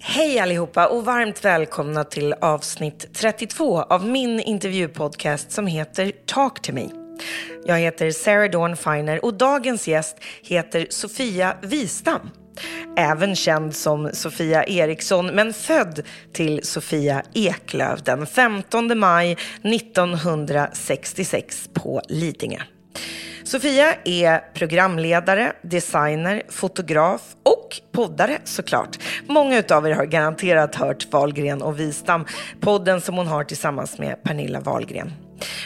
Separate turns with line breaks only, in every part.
Hej allihopa och varmt välkomna till avsnitt 32 av min intervjupodcast som heter Talk to me. Jag heter Sarah Dawn Finer och dagens gäst heter Sofia Wistam. Även känd som Sofia Eriksson, men född till Sofia Eklöf den 15 maj 1966 på Lidingö. Sofia är programledare, designer, fotograf och poddare såklart. Många av er har garanterat hört Wahlgren och Wistam, podden som hon har tillsammans med Pernilla Wahlgren.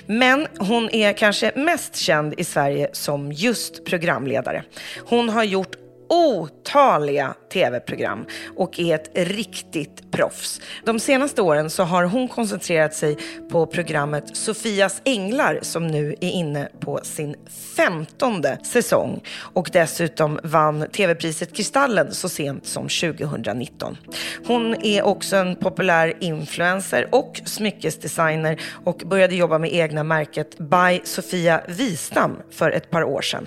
Men hon är kanske mest känd i Sverige som just programledare. Hon har gjort otaliga tv-program och är ett riktigt proffs. De senaste åren så har hon koncentrerat sig på programmet Sofias änglar som nu är inne på sin femtonde säsong och dessutom vann tv-priset Kristallen så sent som 2019. Hon är också en populär influencer och smyckesdesigner och började jobba med egna märket By Sofia Wistam för ett par år sedan.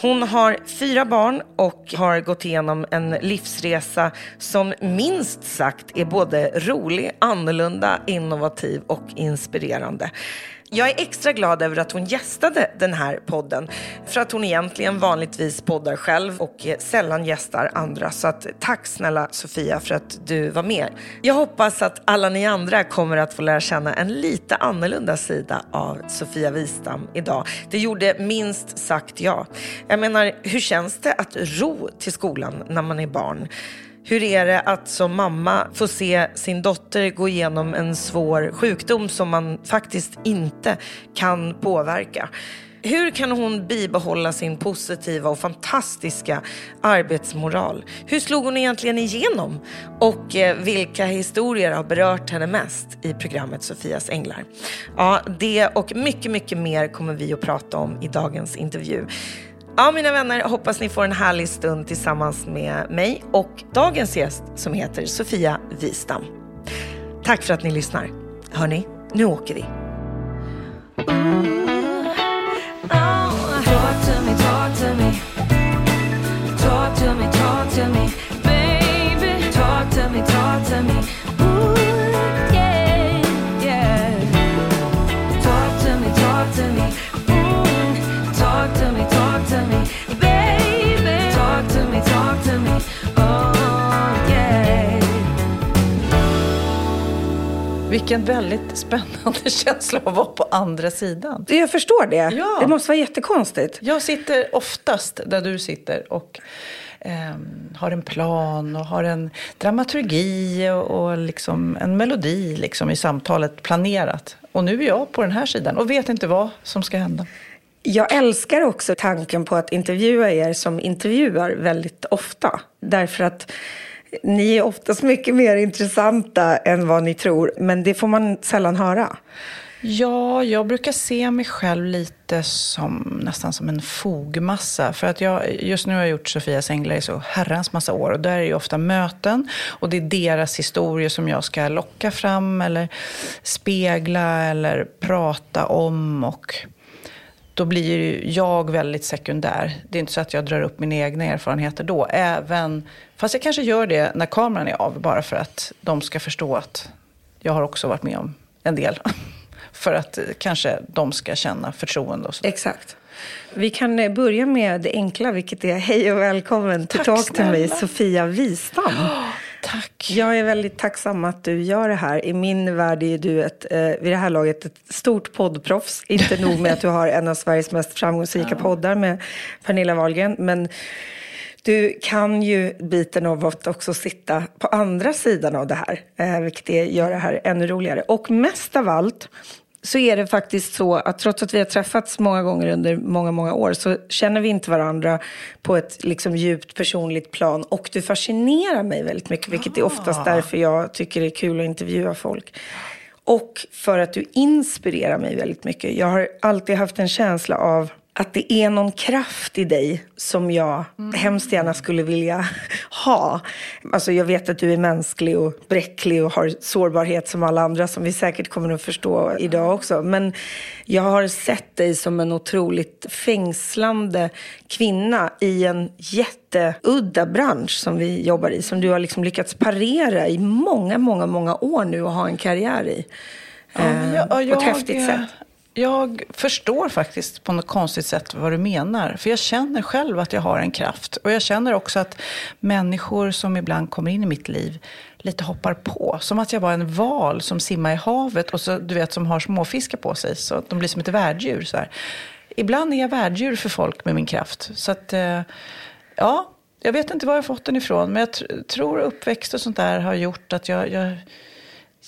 Hon har fyra barn och har gått igenom en livsresa som minst sagt är både rolig, annorlunda, innovativ och inspirerande. Jag är extra glad över att hon gästade den här podden för att hon egentligen vanligtvis poddar själv och sällan gästar andra. Så att, tack snälla Sofia för att du var med. Jag hoppas att alla ni andra kommer att få lära känna en lite annorlunda sida av Sofia Wistam idag. Det gjorde minst sagt jag. Jag menar, hur känns det att ro till skolan när man är barn? Hur är det att som mamma få se sin dotter gå igenom en svår sjukdom som man faktiskt inte kan påverka? Hur kan hon bibehålla sin positiva och fantastiska arbetsmoral? Hur slog hon egentligen igenom? Och eh, vilka historier har berört henne mest i programmet Sofias änglar? Ja, det och mycket, mycket mer kommer vi att prata om i dagens intervju. Ja, mina vänner, hoppas ni får en härlig stund tillsammans med mig och dagens gäst som heter Sofia Wistam. Tack för att ni lyssnar. Hörni, nu åker vi.
Talk to me, talk to me.
Vilken väldigt spännande känsla att vara på andra sidan.
Jag förstår det.
Ja.
Det måste vara jättekonstigt.
Jag sitter oftast där du sitter och ehm, har en plan och har en dramaturgi och, och liksom en melodi liksom i samtalet planerat. Och nu är jag på den här sidan och vet inte vad som ska hända.
Jag älskar också tanken på att intervjua er som intervjuar väldigt ofta. Därför att ni är oftast mycket mer intressanta än vad ni tror. Men det får man sällan höra.
Ja, jag brukar se mig själv lite som nästan som en fogmassa. För att jag, just nu har jag gjort Sofias änglar i så herrans massa år. Och där är det ju ofta möten. Och det är deras historier som jag ska locka fram eller spegla eller prata om. Och då blir ju jag väldigt sekundär. Det är inte så att jag drar upp mina egna erfarenheter då. Även, fast jag kanske gör det när kameran är av. Bara för att de ska förstå att jag har också varit med om en del. för att kanske de ska känna förtroende och så.
Exakt. Vi kan eh, börja med det enkla, vilket är hej och välkommen till
Tack
Talk to me,
snälla.
Sofia Wistam.
Tack.
Jag är väldigt tacksam att du gör det här. I min värld är du ett, eh, vid det här laget ett stort poddproffs. Inte nog med att du har en av Sveriges mest framgångsrika poddar med Pernilla Wahlgren, men du kan ju biten av att också sitta på andra sidan av det här, eh, vilket är, gör det här ännu roligare. Och mest av allt så är det faktiskt så att trots att vi har träffats många gånger under många, många år så känner vi inte varandra på ett liksom djupt personligt plan. Och du fascinerar mig väldigt mycket, vilket är oftast därför jag tycker det är kul att intervjua folk. Och för att du inspirerar mig väldigt mycket. Jag har alltid haft en känsla av att det är någon kraft i dig som jag hemskt gärna skulle vilja ha. Alltså jag vet att du är mänsklig och bräcklig och har sårbarhet som alla andra som vi säkert kommer att förstå idag också. Men jag har sett dig som en otroligt fängslande kvinna i en jätteudda bransch som vi jobbar i. Som du har liksom lyckats parera i många, många, många år nu och ha en karriär i.
men jag-
Eh, på ett häftigt sätt.
Jag förstår faktiskt på något konstigt sätt vad du menar. För jag känner själv att jag har en kraft. Och jag känner också att människor som ibland kommer in i mitt liv lite hoppar på. Som att jag var en val som simmar i havet och så, du vet, som har småfiskar på sig. Så att de blir som ett värddjur. Så här. Ibland är jag värddjur för folk med min kraft. Så att, eh, ja, jag vet inte var jag fått den ifrån. Men jag tr- tror uppväxt och sånt där har gjort att jag, jag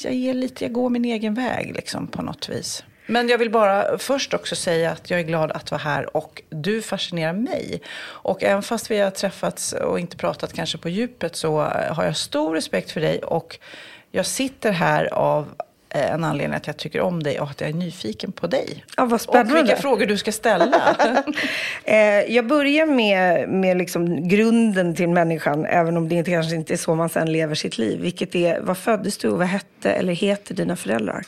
jag, är lite, jag går min egen väg liksom, på något vis. Men jag vill bara först också säga att jag är glad att vara här och du fascinerar mig. Och även fast vi har träffats och inte pratat kanske på djupet så har jag stor respekt för dig och jag sitter här av en anledning att jag tycker om dig och att jag är nyfiken på dig.
Ja, vad
och
spännande.
vilka frågor du ska ställa.
Eh, jag börjar med, med liksom grunden till människan, även om det kanske inte är så man sen lever sitt liv. Vilket är, vad föddes du och vad hette eller heter dina föräldrar?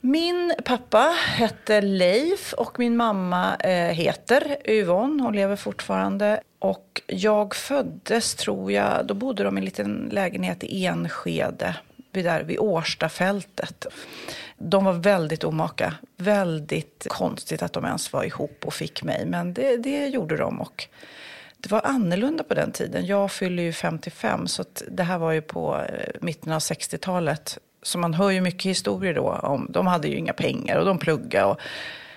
Min pappa hette Leif och min mamma eh, heter Yvonne. Hon lever fortfarande. Och jag föddes, tror jag, då bodde de i en liten lägenhet i Enskede. Vid, där, vid Årstafältet. De var väldigt omaka. Väldigt konstigt att de ens var ihop och fick mig. Men det, det gjorde de. Och det var annorlunda på den tiden. Jag fyller ju 55, så det här var ju på eh, mitten av 60-talet. Så man hör ju mycket historier då. Om, de hade ju inga pengar och de pluggade. Och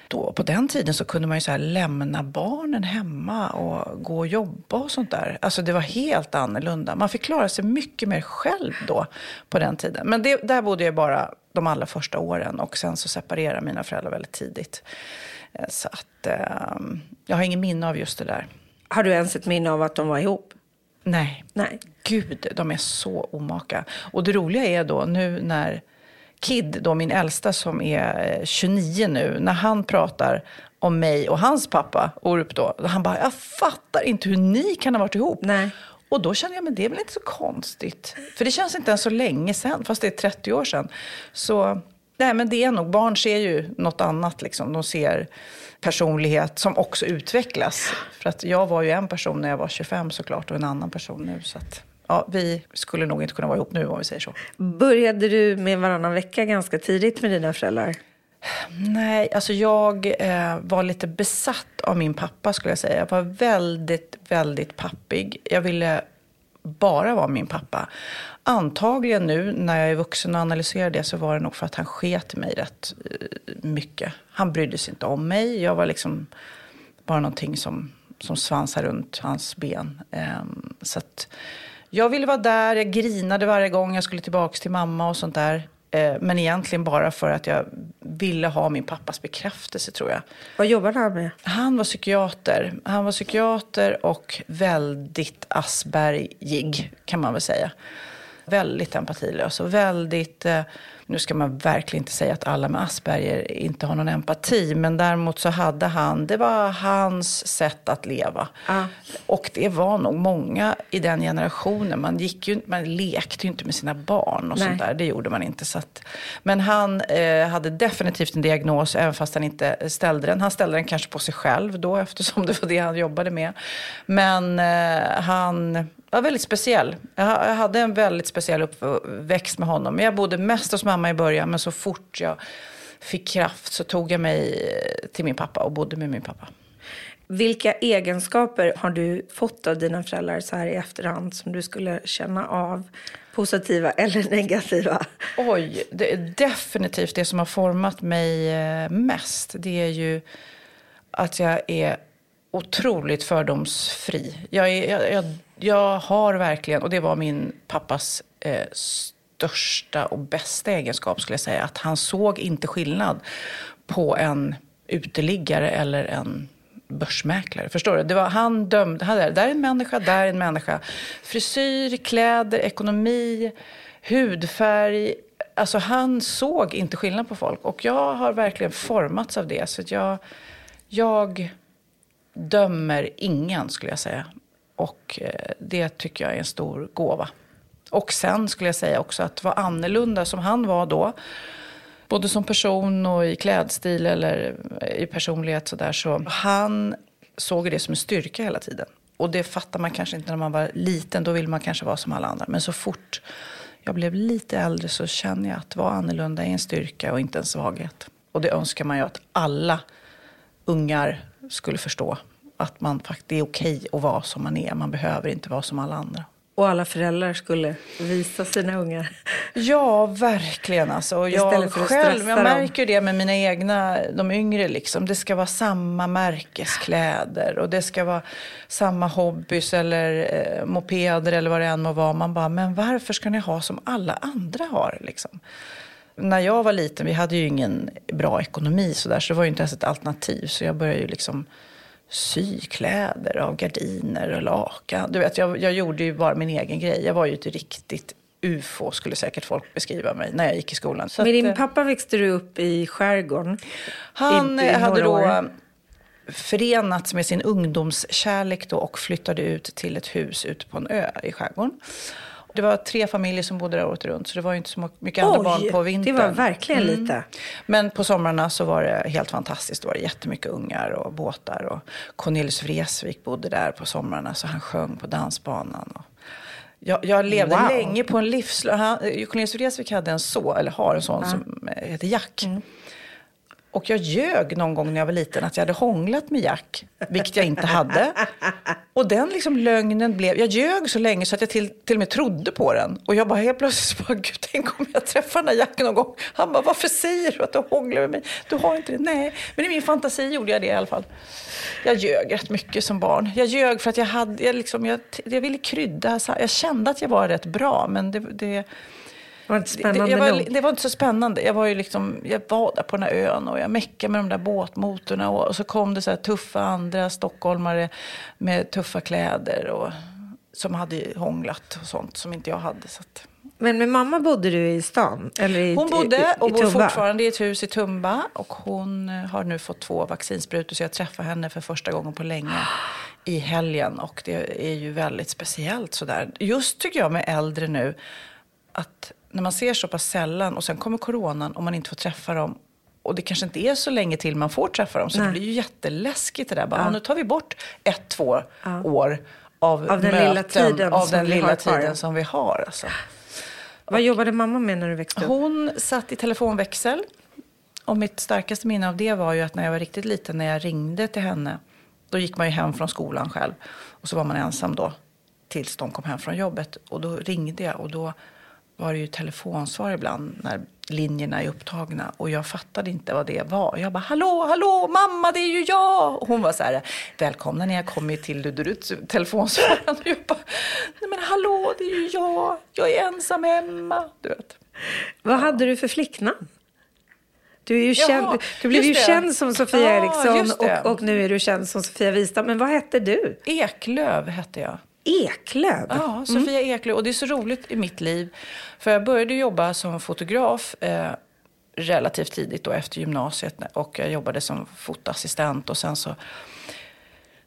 då, på den tiden så kunde man ju så här lämna barnen hemma och gå och jobba och sånt där. Alltså det var helt annorlunda. Man fick klara sig mycket mer själv då på den tiden. Men det, där bodde jag bara de allra första åren och sen så separerade mina föräldrar väldigt tidigt. Eh, så att eh, jag har ingen minne av just det där.
Har du ens ett minne av att de var ihop?
Nej.
Nej.
Gud, de är så omaka. Och det roliga är då nu när Kid, då min äldsta som är eh, 29 nu, när han pratar om mig och hans pappa, Orup då, han bara, jag fattar inte hur ni kan ha varit ihop.
Nej.
Och då känner jag, men det är väl inte så konstigt. För det känns inte ens så länge sedan, fast det är 30 år sedan. Så, nej men det är nog, barn ser ju något annat liksom. De ser personlighet som också utvecklas. För att jag var ju en person när jag var 25 såklart och en annan person nu. Så att, ja, vi skulle nog inte kunna vara ihop nu om vi säger så.
Började du med varannan vecka ganska tidigt med dina föräldrar?
Nej, alltså jag eh, var lite besatt av min pappa skulle jag säga. Jag var väldigt, väldigt pappig. Jag ville bara var min pappa. Antagligen nu när jag är vuxen och analyserar det så var det nog för att han sket i mig rätt eh, mycket. Han brydde sig inte om mig. Jag var liksom bara någonting som, som svansade runt hans ben. Ehm, så att jag ville vara där, jag grinade varje gång jag skulle tillbaka till mamma och sånt där. Eh, Men egentligen bara för att jag ville ha min pappas bekräftelse tror jag.
Vad jobbade han med?
Han var psykiater. Han var psykiater och väldigt Aspergig kan man väl säga. Väldigt empatilös och väldigt... Nu ska man verkligen inte säga att alla med Asperger inte har någon empati. Men däremot så hade han... Det var hans sätt att leva.
Ja.
Och det var nog många i den generationen. Man, gick ju, man lekte ju inte med sina barn och
Nej.
sånt där. Det gjorde man inte. Så att, men han eh, hade definitivt en diagnos, även fast han inte ställde den. Han ställde den kanske på sig själv då, eftersom det var det han jobbade med. Men eh, han var väldigt speciell. Jag, ha- jag hade en väldigt speciell uppväxt med honom. Jag bodde mest hos mamma i början, men så fort jag fick kraft så tog jag mig till min pappa och bodde med min pappa.
Vilka egenskaper har du fått av dina föräldrar så här i efterhand som du skulle känna av? Positiva eller negativa?
Oj, det är definitivt det som har format mig eh, mest. Det är ju att jag är otroligt fördomsfri. Jag, är, jag, jag, jag har verkligen, och det var min pappas eh, största och bästa egenskap skulle jag säga. Att han såg inte skillnad på en uteliggare eller en börsmäklare. Förstår du? Det var, han dömde, han, där är en människa, där är en människa. Frisyr, kläder, ekonomi, hudfärg. Alltså han såg inte skillnad på folk. Och jag har verkligen formats av det. Så att jag, jag dömer ingen skulle jag säga. Och eh, det tycker jag är en stor gåva. Och sen skulle jag säga också att vara annorlunda som han var då. Både som person och i klädstil eller eh, i personlighet så där. Så han såg det som en styrka hela tiden. Och det fattar man kanske inte när man var liten. Då vill man kanske vara som alla andra. Men så fort jag blev lite äldre så känner jag att vara annorlunda är en styrka och inte en svaghet. Och det önskar man ju att alla ungar skulle förstå. Att man faktiskt det är okej att vara som man är. Man behöver inte vara som alla andra.
Och alla föräldrar skulle visa sina ungar.
Ja, verkligen. Alltså. Och jag själv, jag märker det med mina egna, de yngre. Liksom. Det ska vara samma märkeskläder och det ska vara samma hobbys eller eh, mopeder eller vad det än må vara. Man bara, men varför ska ni ha som alla andra har? Liksom? När jag var liten, vi hade ju ingen bra ekonomi så, där, så det var ju inte ens ett alternativ. Så jag började ju liksom sy kläder av gardiner och lakan. Du vet, jag, jag gjorde ju bara min egen grej. Jag var ju ett riktigt ufo, skulle säkert folk beskriva mig, när jag gick i skolan. Så
Med
att,
din
eh,
pappa växte du upp i skärgården.
han
i- i
hade då
år.
förenats med sin ungdomskärlek då och flyttade ut till ett hus ute på en ö i skärgården. Det var tre familjer som bodde där året runt, så det var ju inte så mycket andra barn på vintern.
det var verkligen lite.
Men på somrarna så var det helt fantastiskt. Då var det jättemycket ungar och båtar. Och Cornelius Vreeswijk bodde där på somrarna så han sjöng på dansbanan. Och jag, jag levde
Wow.
länge på en livslång... han- Cornelius Vreeswijk hade en son, eller har en son som eh, heter Jack. Och jag ljög någon gång när jag var liten att jag hade hånglat med Jack, vilket jag inte hade. Och den liksom lögnen blev... Jag ljög så länge så att jag till, till och med trodde på den. Och jag bara helt plötsligt bara, gud, tänk om jag träffar den där Jack någon gång. Han bara, varför säger du att du hånglar med mig? Du har inte det. Nej, men i min fantasi gjorde jag det i alla fall. Jag ljög rätt mycket som barn. Jag ljög för att jag hade, jag liksom, jag, jag ville krydda. Jag kände att jag var rätt bra, men det, det
det var inte
det,
spännande
jag var,
nog.
det var inte så spännande. Jag var ju liksom, jag var där på den här ön och jag meckade med de där båtmotorerna. Och, och så kom det så här tuffa andra stockholmare med tuffa kläder. Och, som hade hånglat och sånt som inte jag hade. Så att.
Men med mamma bodde du i stan? Eller i,
Hon bodde
i,
och
i
bor
Tumba?
fortfarande i ett hus i Tumba. Och hon har nu fått två vaccinsprutor så jag träffar henne för första gången på länge i helgen. Och det är ju väldigt speciellt sådär. Just tycker jag med äldre nu att när man ser så pass sällan och sen kommer coronan och man inte får träffa dem och det kanske inte är så länge till man får träffa dem. Så det blir ju jätteläskigt det där. Bara, "Ah, Nu tar vi bort ett, två år av,
Av den
möten.
lilla tiden
av
som
den
vi
lilla tiden som vi har. Alltså.
Vad jobbade mamma med när du växte upp?
Hon satt i telefonväxel. Och mitt starkaste minne av det var ju att när jag var riktigt liten, när jag ringde till henne, då gick man ju hem från skolan själv. Och så var man ensam då, tills de kom hem från jobbet. Och då ringde jag och då var det ju telefonsvar ibland när linjerna är upptagna. Och jag fattade inte vad det var. Jag bara, hallå, hallå, mamma, det är ju jag! Och hon var så här, välkomna när jag kommer till Luderut telefonsvararen. Och jag bara, nej men hallå, det är ju jag, jag är ensam hemma. Du vet.
Vad hade du för flicknamn? Du, är ju
Jaha,
känd, du blev ju
det.
känd som Sofia
Ja,
Eriksson och, och nu är du känd som Sofia Wistam. Men vad hette du?
Eklöv hette jag.
Eklöv?
Ja, Sofia Eklöf. Och det är så roligt i mitt liv. För jag började jobba som fotograf eh, relativt tidigt då efter gymnasiet. Och jag jobbade som fotoassistent. Och sen så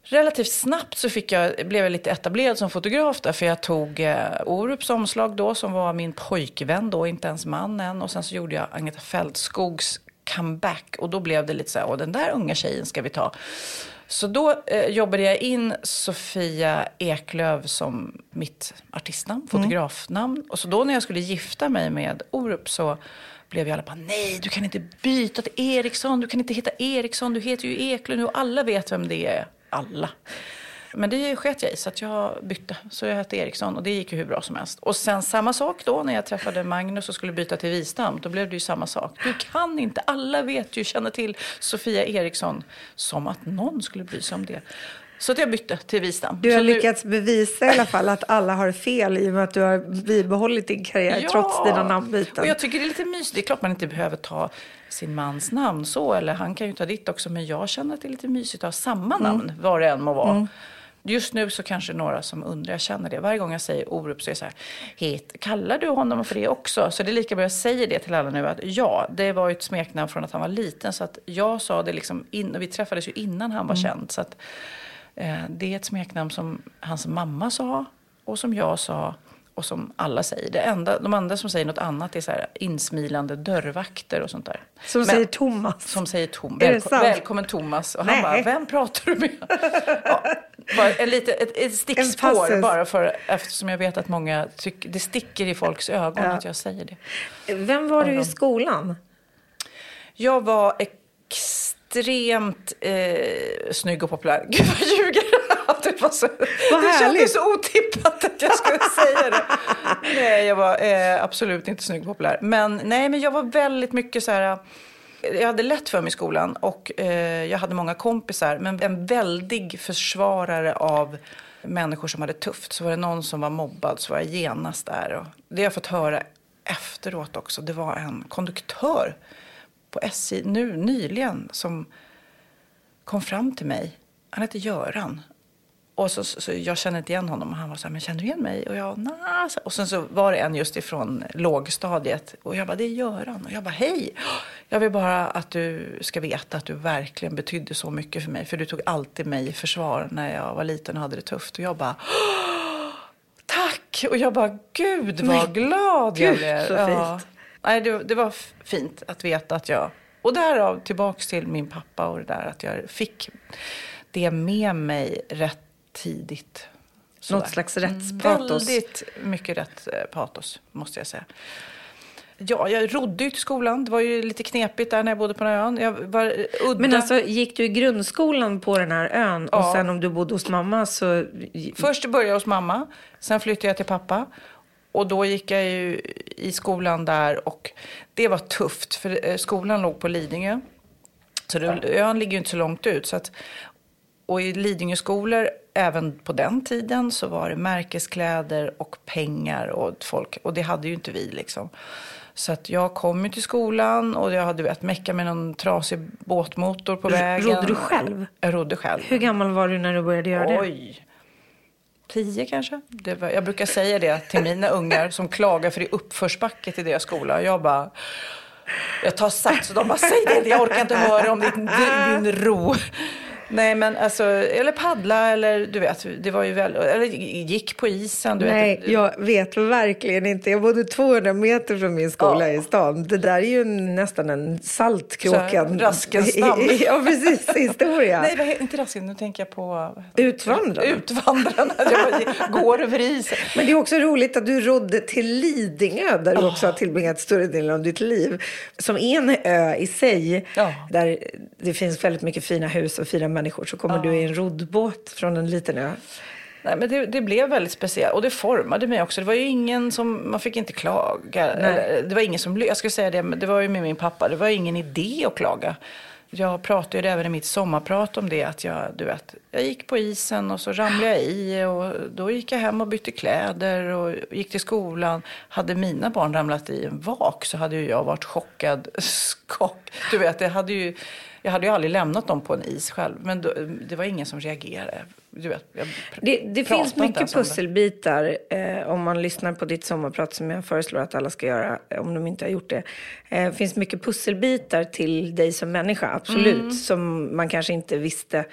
relativt snabbt så fick jag, blev jag lite etablerad som fotograf där. För jag tog eh, Orups omslag då som var min pojkvän då, inte ens man än. Och sen så gjorde jag Agneta Fältskogs comeback. Och då blev det lite så här, den där unga tjejen ska vi ta. Så då eh, jobbade jag in Sofia Eklöf som mitt artistnamn, fotografnamn. Och så då när jag skulle gifta mig med Orup så blev jag alla bara, nej du kan inte byta till Eriksson, du kan inte heta Eriksson, du heter ju Eklöf nu och alla vet vem det är. Alla. Men det sket jag i så att jag bytte. Så jag hette Eriksson och det gick ju hur bra som helst. Och sen samma sak då när jag träffade Magnus och skulle byta till Wistam. Då blev det ju samma sak. Du kan inte, alla vet ju, känner till Sofia Eriksson. Som att någon skulle bry sig om det. Så att jag bytte till Wistam.
Du har
nu-
lyckats bevisa i alla fall att alla har fel i och med att du har bibehållit din karriär trots dina namnbyten.
Och jag tycker det är lite mysigt. Det är klart man inte behöver ta sin mans namn så, eller han kan ju ta ditt också. Men jag känner att det är lite mysigt att ha samma namn, vad det än må vara. Just nu så kanske några som undrar, jag känner det. Varje gång jag säger Orup så är det så här, het, kallar du honom för det också? Så det är lika bra jag säger det till alla nu att ja, det var ju ett smeknamn från att han var liten. Så att jag sa det liksom, in, och vi träffades ju innan han var känd. Så att eh, det är ett smeknamn som hans mamma sa och som jag sa och som alla säger. Det enda, de andra som säger något annat är så här insmilande dörrvakter och sånt där.
Som
Men-
säger Thomas.
som säger Tom, välko- välkommen Thomas. Och han
Nej.
bara, vem pratar du med? ja, bara en lite, ett, ett stickspår bara för, eftersom jag vet att många tycker, det sticker i folks ögon
Ja.
att jag säger det.
Vem var du i skolan?
Jag var extremt eh, snygg och populär. Gud vad jag ljuger! Det, var så,
Vad
det kändes så otippat att jag skulle säga det. Nej, jag var eh, absolut inte snygg och populär. Men, nej, men jag var väldigt mycket så här... Jag hade lätt för mig i skolan och eh, jag hade många kompisar. Men en väldig försvarare av människor som hade tufft. Så var det någon som var mobbad så var jag genast där. Och det har jag fått höra efteråt också. Det var en konduktör på SJ nu nyligen som kom fram till mig. Han heter Göran. Och så, så, jag kände inte igen honom. Och han var så här, men känner du igen mig? Och jag, nah. Och sen så var det en just ifrån lågstadiet. Och jag bara, det är Göran. Och jag bara, hej! Jag vill bara att du ska veta att du verkligen betydde så mycket för mig. För du tog alltid mig i försvar när jag var liten och hade det tufft. Och jag bara, tack! Och jag bara, gud vad glad jag
gud,
blev.
så fint.
Nej, det, det var fint att veta att jag... Och därav tillbaks till min pappa och det där att jag fick det med mig rätt tidigt. Sådär.
Något slags rättspatos.
Väldigt mycket rätt eh, patos, måste jag säga. Ja, jag rodde ju till skolan. Det var ju lite knepigt där när jag bodde på den här ön. Jag var udda.
Men alltså, gick du i grundskolan på den här ön och
Ja.
sen om du bodde hos mamma så...
Först började jag hos mamma, sen flyttade jag till pappa. Och då gick jag ju i skolan där och det var tufft för eh, skolan låg på Lidingö. Så det, ön ligger ju inte så långt ut. Så att, och i Lidingö-skolor, även på den tiden, så var det märkeskläder och pengar och folk. Och det hade ju inte vi liksom. Så att jag kom ju till skolan och jag hade vet, mecka med någon trasig båtmotor på vägen.
rodde du själv?
Jag rodde själv.
Hur gammal var du när du började göra det?
Oj. Tio kanske? Det var, jag brukar säga det till mina ungar som klagar för det är uppförsbacke till deras skola. Jag bara... Jag tar sats och de bara, säg det, jag orkar inte höra om din, din ro. Nej men alltså, eller paddla eller du vet, det var ju väl, eller gick på isen. Du
Nej,
vet.
jag vet verkligen inte. Jag bodde 200 meter från min skola
Ja.
i stan. Det där är ju nästan en saltkråkan.
Så, Raskens namn.
ja, precis. Historia.
Nej, inte Raskin, nu tänker jag på...
Utvandrarna.
Utvandrarna. Jag går över isen.
Men det är också roligt att du rodde till Lidingö där du också har tillbringat större delen av ditt liv. Som en ö i sig.
Ja.
Där det finns väldigt mycket fina hus och fina människor. Så kommer du i en roddbåt från en liten ö.
Nej, men det, det blev väldigt speciellt och det formade mig också. Det var ju ingen som, man fick inte klaga. Eller, det var ingen som, jag skulle säga det, men det var ju med min pappa, det var ingen idé att klaga. Jag pratade även i mitt sommarprat om det, att jag, du vet, jag gick på isen och så ramlade jag i och då gick jag hem och bytte kläder och gick till skolan. Hade mina barn ramlat i en vak så hade ju jag varit chockad, skock. Du vet, det hade ju, jag hade ju aldrig lämnat dem på en is själv, men då, det var ingen som reagerade. Vet,
Det, det finns mycket pusselbitar eh, om man lyssnar på ditt sommarprat som jag föreslår att alla ska göra eh, om de inte har gjort det. Eh, Det finns mycket pusselbitar till dig som människa, absolut,
Mm.
som man kanske inte visste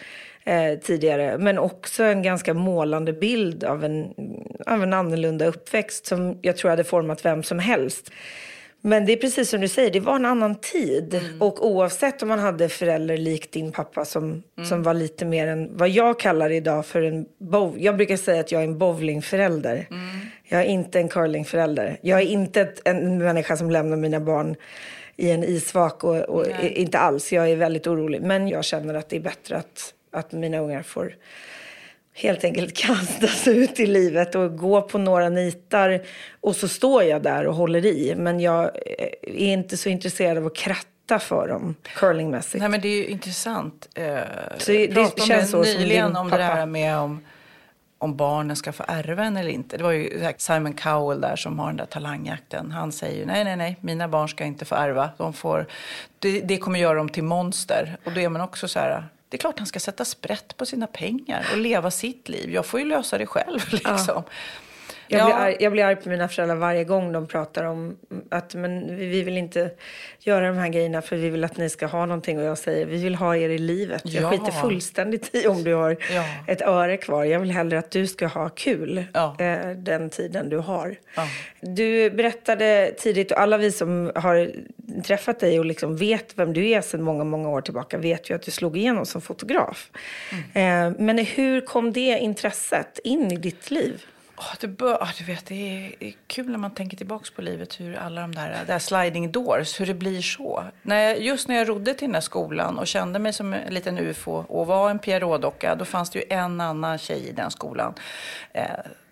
eh, tidigare. Men också en ganska målande bild av en, av en annorlunda uppväxt som jag tror hade format vem som helst. Men det är precis som du säger, det var en annan tid.
Mm.
Och oavsett om man hade förälder likt din pappa som,
Mm.
som var lite mer än vad jag kallar idag för en bow. Jag brukar säga att jag är en bowlingförälder.
Mm.
Jag är inte en curlingförälder. Jag är inte ett, en människa som lämnar mina barn i en isvak och, och inte alls. Jag är väldigt orolig. Men jag känner att det är bättre att, att mina ungar får helt enkelt kastas ut i livet och gå på några nitar. Och så står jag där och håller i. Men jag är inte så intresserad av att kratta för dem curlingmässigt?
Nej men det är ju intressant. Eh,
Så det- det känns så som
nyligen
din
om
pappa.
det där med om, om barnen ska få ärva en eller inte. Det var ju här Simon Cowell där som har den där talangjakten. Han säger ju nej, nej, nej, mina barn ska inte få ärva. De får, det, det kommer göra dem till monster. Och då är man också så här, det är klart han ska sätta sprätt på sina pengar och leva sitt liv. Jag får ju lösa det själv liksom. Ja.
Jag,
Ja.
blir arg, jag blir arg på mina föräldrar varje gång de pratar om att men vi vi vill inte göra de här grejerna för vi vill att ni ska ha någonting. Och jag säger vi vill ha er i livet. Jag
Ja.
skiter fullständigt i om du har
Ja.
ett öre kvar. Jag vill hellre att du ska ha kul
Ja.
eh, den tiden du har. Du berättade tidigt, och alla vi som har träffat dig och liksom vet vem du är sedan många, många år tillbaka vet ju att du slog igenom som fotograf.
Mm.
Eh, men hur kom det intresset in i ditt liv?
Det, bör, du vet, det är, det är kul när man tänker tillbaka på livet hur alla de där, där sliding doors, hur det blir så. När jag, just när jag rodde till den här skolan och kände mig som en liten ufo och var en Pierrot-docka, då fanns det ju en annan tjej i den skolan eh,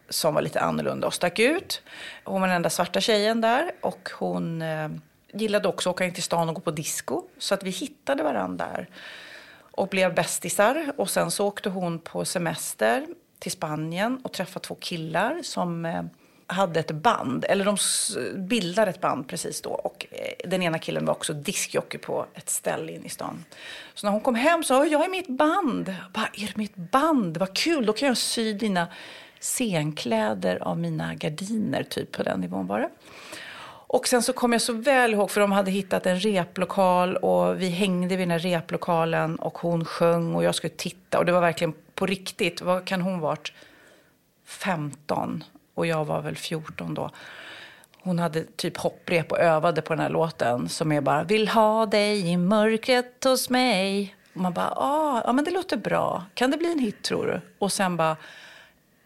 som var lite annorlunda och stack ut. Hon var den enda svarta tjejen där och hon eh, gillade också att åka in till stan och gå på disco. Så att vi hittade varandra där och blev bästisar. Och sen så åkte hon på semester till Spanien och träffade två killar som eh, hade ett band, eller de bildade ett band precis då. Och eh, den ena killen var också diskjockey på ett ställe in i stan. Så när hon kom hem sa jag är med i ett band. Bara, är du med i ett band? Vad kul, då kan jag sy dina scenkläder av mina gardiner, typ på den nivån var det. Och sen så kom jag så väl ihåg, för de hade hittat en replokal och vi hängde vid den här replokalen och hon sjöng och jag skulle titta. Och det var verkligen på riktigt. Vad kan hon varit? 15 och jag var väl 14 då. Hon hade typ hopprep och övade på den här låten som är bara Vill ha dig i mörkret hos mig. Och man bara, ah, ja men det låter bra. Kan det bli en hit tror du? Och sen bara,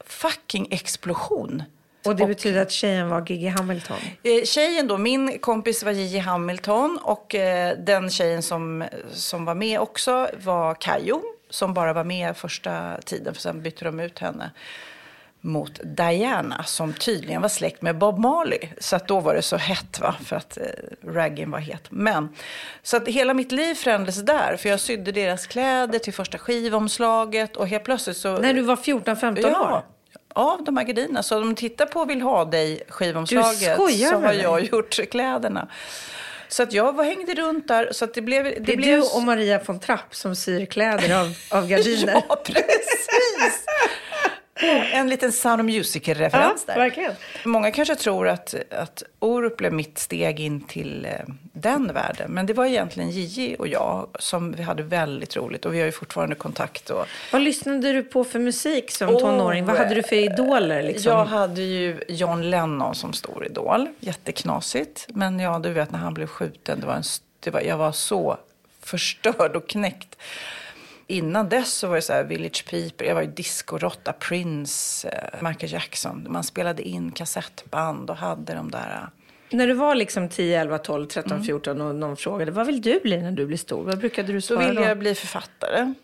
fucking explosion.
Och det betyder att tjejen var Gigi Hamilton?
Eh, Tjejen då, min kompis var Gigi Hamilton och eh, den tjejen som, som var med också var Kayo som bara var med första tiden för sen bytte de ut henne mot Diana som tydligen var släkt med Bob Marley. Så att då var det så hett va, för att eh, raggen var het. Men, så att hela mitt liv förändrades där för jag sydde deras kläder till första skivomslaget och helt plötsligt så...
När du var 14-15
Ja,
år?
av de här gardinerna. Så om du tittar på Vill ha dig skivomslaget så har jag gjort kläderna. Så att jag var, hängde runt där. Så att det blev... Det,
Det är
blev...
du och Maria von Trapp som syr kläder av, av gardiner.
Ja, precis. en liten Sound of Music-referens där.
verkligen.
Många kanske tror att, att Orup blev mitt steg in till eh, den världen. Men det var egentligen Gigi och jag som vi hade väldigt roligt. Och vi har ju fortfarande kontakt. Och,
Vad lyssnade du på för musik som
Åh,
tonåring? Vad hade du för idoler? Liksom?
Jag hade ju John Lennon som stor idol. Jätteknasigt. Men ja, du vet när han blev skjuten. Det var en, det var, jag var så förstörd och knäckt. Innan dess så var det så här Village People, jag var ju discorotta, Prince, eh, Michael Jackson. Man spelade in kassettband och hade de där... eh,
När du var liksom 10, 11, 12, 13, 14 och någon frågade vad vill du bli när du blir stor? Vad brukade du
Då
svara
ville
då?
jag bli författare.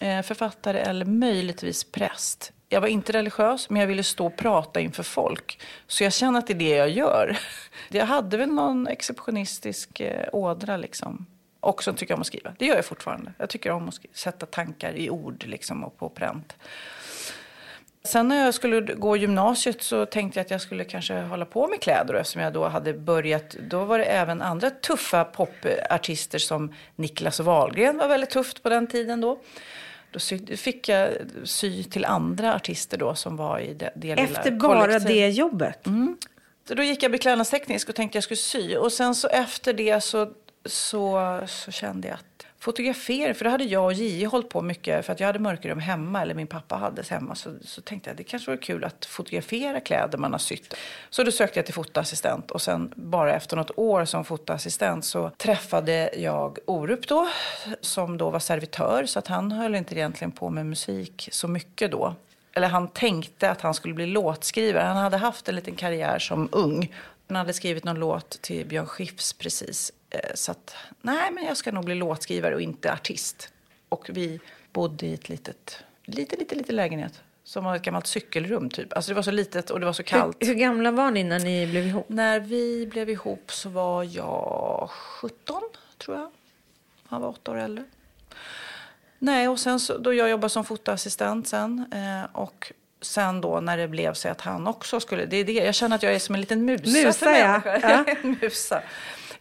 Eh, författare eller möjligtvis präst. Jag var inte religiös, men jag ville stå och prata inför folk. Så jag känner att det är det jag gör. Jag hade väl någon exceptionistisk eh, ådra liksom. Och så tycker jag om att skriva. Det gör jag fortfarande. Jag tycker om att sätta tankar i ord liksom och på pränt. Sen när jag skulle gå gymnasiet så tänkte jag att jag skulle kanske hålla på med kläder. Och Eftersom jag då hade börjat, då var det även andra tuffa popartister som Niklas Wahlgren var väldigt tufft på den tiden då. Då fick jag sy till andra artister då som var i det, det lilla
Efter bara
kollektiv.
det jobbet?
Så då gick jag beklädnadsteknisk och tänkte jag skulle sy. Och sen så efter det så, så, så kände jag att fotografering, för det hade jag och Gigi hållit på mycket för att jag hade mörkerrum hemma, eller min pappa hade hemma. Så, så tänkte jag det kanske vore kul att fotografera kläder man har sytt. Så då sökte jag till fotoassistent och sen bara efter något år som fotoassistent så träffade jag Orup då, som då var servitör. Så att han höll inte egentligen på med musik så mycket då eller han tänkte att han skulle bli låtskrivare. Han hade haft en liten karriär som ung. Han hade skrivit någon låt till Björn Skifs precis. Eh, Så att, nej men jag ska nog bli låtskrivare och inte artist. Och vi bodde i ett litet, lite, lite, lite lägenhet. Som var ett gammalt cykelrum typ. Alltså det var så litet och det var så kallt.
Hur, hur gamla var ni när ni blev ihop?
När vi blev ihop så var jag 17 tror jag. Han var åtta år äldre. Nej, och sen så, då jag jobbade som fotoassistent sen. Eh, och sen då när det blev så att han också skulle... Det är det, jag känner att jag är som en liten musa,
Musa,
för
ja.
människor.
Ja.
Musa.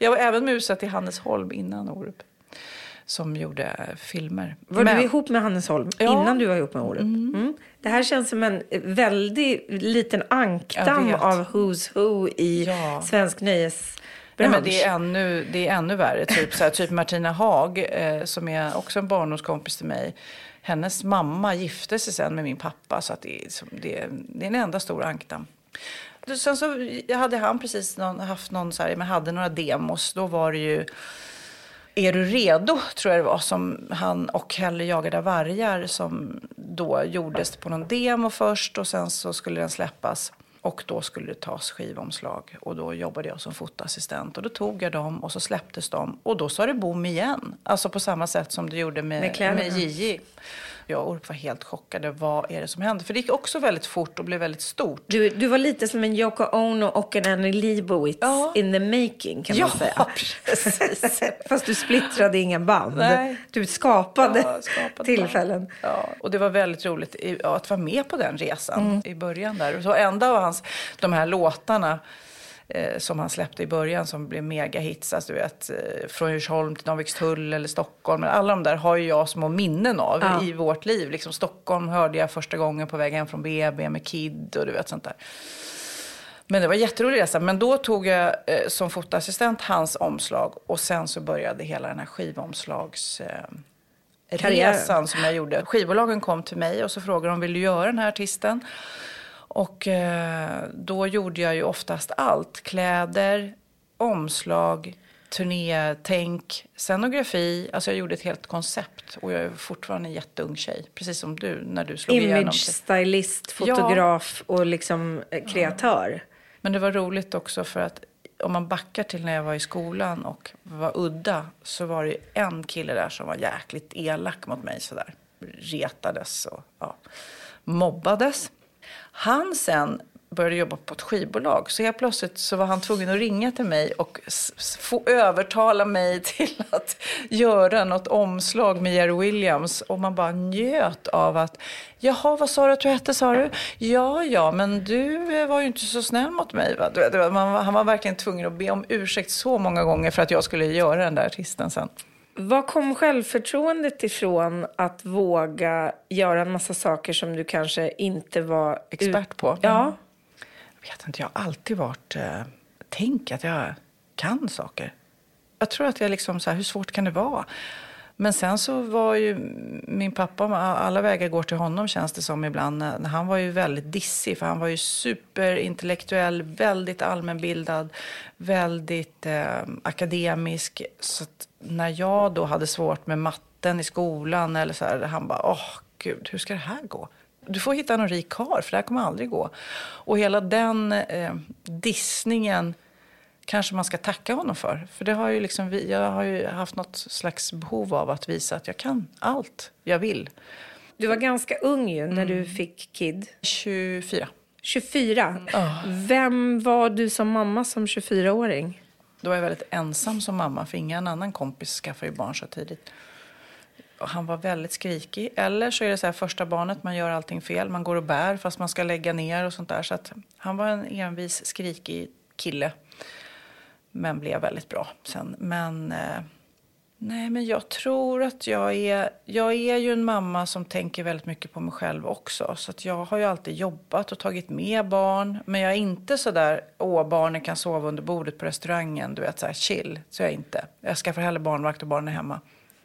Jag var även musa till Hannes Holm innan Orup. Som gjorde filmer.
Var
Men-
du ihop med Hannes Holm
Ja.
innan du var ihop med Orup? Mm. Det här känns som en väldigt liten ankdamm av Who's Who i
Ja.
svensk nöjesbransch.
Nej, men det, är ännu, det är ännu värre. Typ, så här, typ Martina Haag, eh, som är också en barndomskompis till mig. Hennes mamma gifte sig sen med min pappa. Så att det, är, det, är- det är en enda stor ankdamm. Sen så hade han precis någon, haft någon så här, men hade några demos. Då var det ju Är du redo? tror jag det var. Som han och Helle jagade vargar. Som då gjordes på någon demo först. Och sen så skulle den släppas. Och då skulle det tas skivomslag. Och då jobbade jag som fotoassistent. Och då tog jag dem och så släpptes de. Och då sa det boom igen. Alltså på samma sätt som det gjorde med,
Med
med. Gigi. Jag och Orup var helt chockade. Vad är det som hände? För det gick också väldigt fort och blev väldigt stort.
Du, du var lite som en Yoko Ono och en Annie Leibovitz
Ja.
in the making kan
Ja,
man säga.
precis.
Fast du splittrade inga band.
Nej.
Du skapade,
Ja, skapade
tillfällen.
Ja, och det var väldigt roligt i- att vara med på den resan
Mm.
i början där. Så enda av hans, de här låtarna som han släppte i början som blev megahits, alltså, du vet, eh, från Djursholm till Danvikstull eller Stockholm. Men alla de där har ju jag små minnen av
Ja.
i vårt liv. Liksom Stockholm hörde jag första gången på väg hem från BB med Kid och du vet sånt där. Men det var en jätterolig resa. Men då tog jag eh, som fotoassistent hans omslag och sen så började hela den här skivomslags... Eh, resan som jag gjorde. Skivbolagen kom till mig och så frågade de vill du göra den här artisten. Och eh, då gjorde jag ju oftast allt. Kläder, omslag, turnétänk, scenografi. Alltså jag gjorde ett helt koncept. Och jag är fortfarande en jätteung tjej. Precis som du när du slog igenom.
Image, stylist, fotograf och liksom eh, kreatör.
Men det var roligt också för att om man backar till när jag var i skolan och var udda så var det ju en kille där som var jäkligt elak mot mig sådär. Retades och ja, mobbades. Han sen började jobba på ett skivbolag. Så helt plötsligt så var han tvungen att ringa till mig och få övertala mig till att göra något omslag med Jerry Williams. Och man bara njöt av att, jaha vad sa du att du hette sa du? Ja, ja, men du eh, var ju inte så snäll mot mig. Va? Du Man, han var verkligen tvungen att be om ursäkt så många gånger för att jag skulle göra den där artisten sen.
Var kom självförtroendet ifrån att våga göra en massa saker som du kanske inte var
Expert på.
Ja.
Jag vet inte, jag har alltid varit... Eh, tänk att jag kan saker. Jag tror att jag liksom så här, hur svårt kan det vara? Men sen så var ju min pappa, alla vägar går till honom känns det som ibland. Han var ju väldigt dissig för han var ju superintellektuell, väldigt allmänbildad, väldigt eh, akademisk. Så att när jag då hade svårt med matten i skolan eller så här, han bara, åh gud, hur ska det här gå? Du får hitta någon rik karl för det här kommer aldrig gå. Och hela den eh, dissningen kanske man ska tacka honom för. För det har ju liksom, jag har ju haft något slags behov av att visa att jag kan allt jag vill.
Du var ganska ung ju när du fick Kid.
24.
24. Vem var du som mamma som 24-åring?
Då var jag väldigt ensam som mamma, för ingen annan kompis skaffar ju barn så tidigt. Och han var väldigt skrikig. Eller så är det så här första barnet, man gör allting fel. Man går och bär fast man ska lägga ner och sånt där. Så han var en envis, skrikig kille. Men blev väldigt bra sen. Men, eh, nej, men jag tror att jag är... Jag är ju en mamma som tänker väldigt mycket på mig själv också. Så att jag har ju alltid jobbat och tagit med barn. Men jag är inte så där, åh, barnen kan sova under bordet på restaurangen. Du vet, så här chill. Så är inte. Jag skaffar hellre barnvakt och barnen är hemma.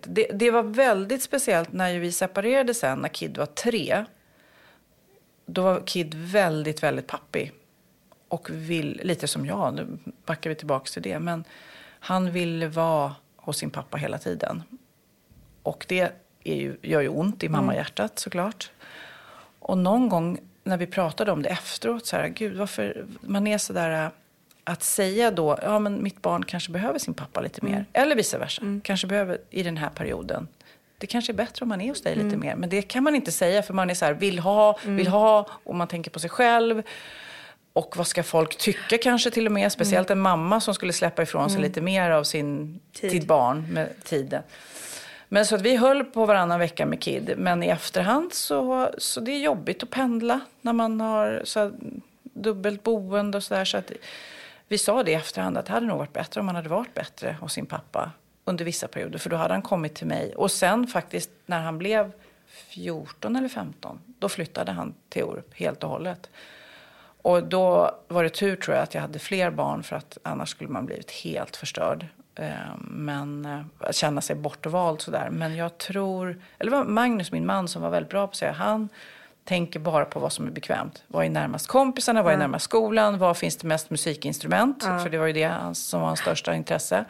Det, det var väldigt speciellt när vi separerade sen, när Kid var tre. Då var Kid väldigt, väldigt pappig. Och vill, lite som jag, nu backar vi tillbaka till det. Men han ville vara hos sin pappa hela tiden. Och det är ju, gör ju ont i mammahjärtat såklart. Och någon gång när vi pratade om det efteråt, så här, gud varför, man är så där att säga då, ja men mitt barn kanske behöver sin pappa lite mer. Eller vice versa, kanske behöver i den här perioden. Det kanske är bättre om man är hos dig lite mer. Men det kan man inte säga för man är så här, vill ha, vill ha och man tänker på sig själv. Och vad ska folk tycka kanske till och med? Speciellt en mamma som skulle släppa ifrån sig lite mer av sin
Tid.
tid. barn med tiden. Men så att vi höll på varannan vecka med Kid. Men i efterhand så, så det är jobbigt att pendla när man har så dubbelt boende och sådär. Så att vi sa det i efterhand att det hade nog varit bättre om man hade varit bättre hos sin pappa under vissa perioder. För då hade han kommit till mig. Och sen faktiskt när han blev 14 eller 15, då flyttade han till Orup helt och hållet. Och då var det tur tror jag att jag hade fler barn för att annars skulle man blivit helt förstörd. Eh, Men eh, att känna sig bortvald sådär. Men jag tror, eller det var Magnus, min man, som var väldigt bra på att säga, han tänker bara på vad som är bekvämt. Vad är närmast kompisarna, vad är närmast skolan, var finns det mest musikinstrument? För det var ju det som var hans största intresse.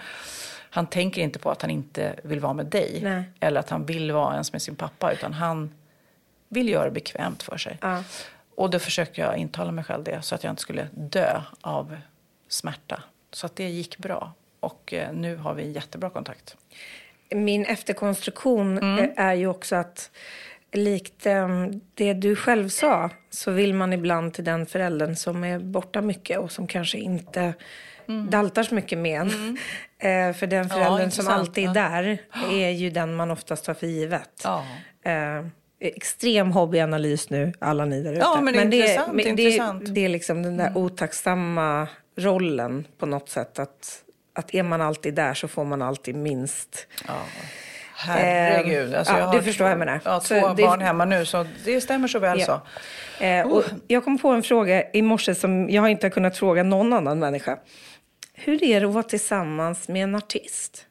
Han tänker inte på att han inte vill vara med dig.
Nej.
Eller att han vill vara ens med sin pappa. Utan han vill göra det bekvämt för sig.
Ja.
Och då försökte jag intala mig själv det så att jag inte skulle dö av smärta. Så att det gick bra. Och eh, nu har vi jättebra kontakt.
Min efterkonstruktion eh, är ju också att likt eh, det du själv sa så vill man ibland till den föräldern som är borta mycket och som kanske inte daltar så mycket med en. Eh, för den föräldern som
intressant,
alltid är där är ju den man oftast tar för givet.
Ja.
Extrem hobbyanalys nu, alla ni där ute.
Ja, men det är intressant,
men det,
intressant.
det är liksom den där otacksamma rollen på något sätt. Att, att är man alltid där så får man alltid minst.
Herregud. Alltså
ja,
jag
du
har
förstår vad jag menar. Så
två
det-
barn hemma nu så det stämmer så väl
Ja.
så.
Eh, och jag kom på en fråga i morse som jag inte har kunnat fråga någon annan människa. Hur är det att vara tillsammans med en artist?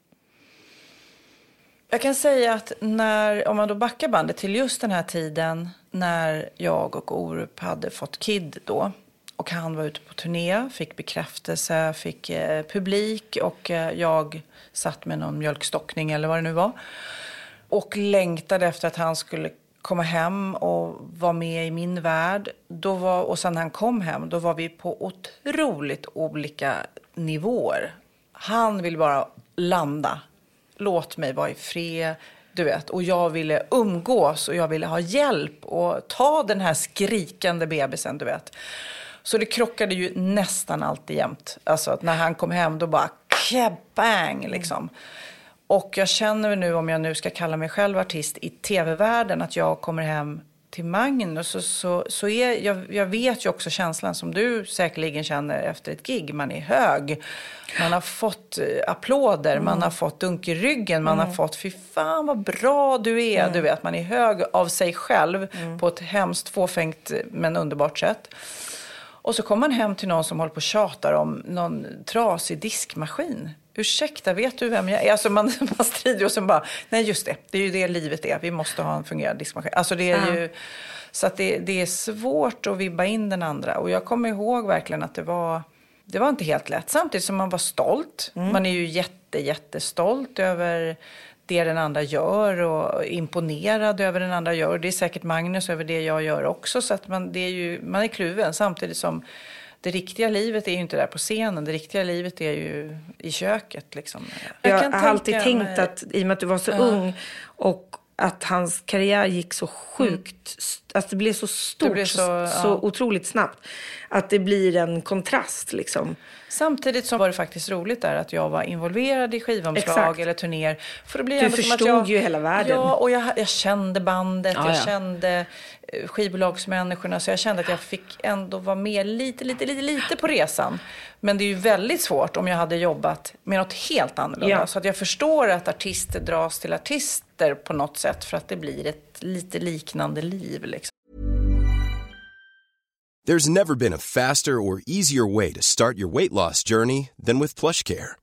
Jag kan säga att när, om man då backar bandet till just den här tiden när jag och Orup hade fått Kid då och han var ute på turné, fick bekräftelse, fick eh, publik och eh, jag satt med någon mjölkstockning eller vad det nu var och längtade efter att han skulle komma hem och vara med i min värld. Då var, och sen när han kom hem, då var vi på otroligt olika nivåer. Han vill bara landa. Låt mig vara i fred. Du vet, och jag ville umgås och jag ville ha hjälp och ta den här skrikande bebisen, du vet. Så det krockade ju nästan alltid jämt. Alltså att när han kom hem då bara kabang liksom. Och jag känner nu, om jag nu ska kalla mig själv artist i tv-världen, att jag kommer hem till Magnus. Så, så, så är, jag, jag vet ju också känslan som du säkerligen känner efter ett gig. Man är hög, man har fått eh, applåder, man har fått dunk i ryggen, man har fått fy fan vad bra du är. Du vet, man är hög av sig själv på ett hemskt fåfängt men underbart sätt. Och så kommer man hem till någon som håller på och tjatar om någon trasig diskmaskin. Ursäkta, vet du vem jag är? Alltså man, man strider och så bara, nej just det, det är ju det livet är. Vi måste ha en fungerande diskmaskin. Alltså det är ju, så att det, det är svårt att vibba in den andra. Och jag kommer ihåg verkligen att det var, det var inte helt lätt. Samtidigt som man var stolt. Man är ju jätte, jättestolt över det den andra gör och imponerad över den andra gör. Det är säkert Magnus över det jag gör också. Så att man, det är ju, man är kluven samtidigt som det riktiga livet är ju inte där på scenen. Det riktiga livet är ju i köket. Liksom.
Jag,
kan
har alltid
tänka
tänkt
mig-
att i och med att du var så ung och att hans karriär gick så sjukt, att det blev så stort,
blev så-
så,
ja.
otroligt snabbt. Att det blir en kontrast liksom.
Samtidigt så var det faktiskt roligt där att jag var involverad i skivomslag
Exakt.
eller turnéer. För det blir
Du förstod
jag,
ju hela världen.
Ja, och jag, jag kände bandet,
Ja,
jag
ja.
kände skivbolagsmänniskorna. Så jag kände att jag fick ändå vara med lite, lite, lite, lite på resan. Men det är ju väldigt svårt om jag hade jobbat med något helt annorlunda.
Ja.
Så att jag förstår att artister dras till artister på något sätt. För att det blir ett lite liknande liv. Liksom.
There's never been a faster or easier way to start your weight loss journey than with PlushCare.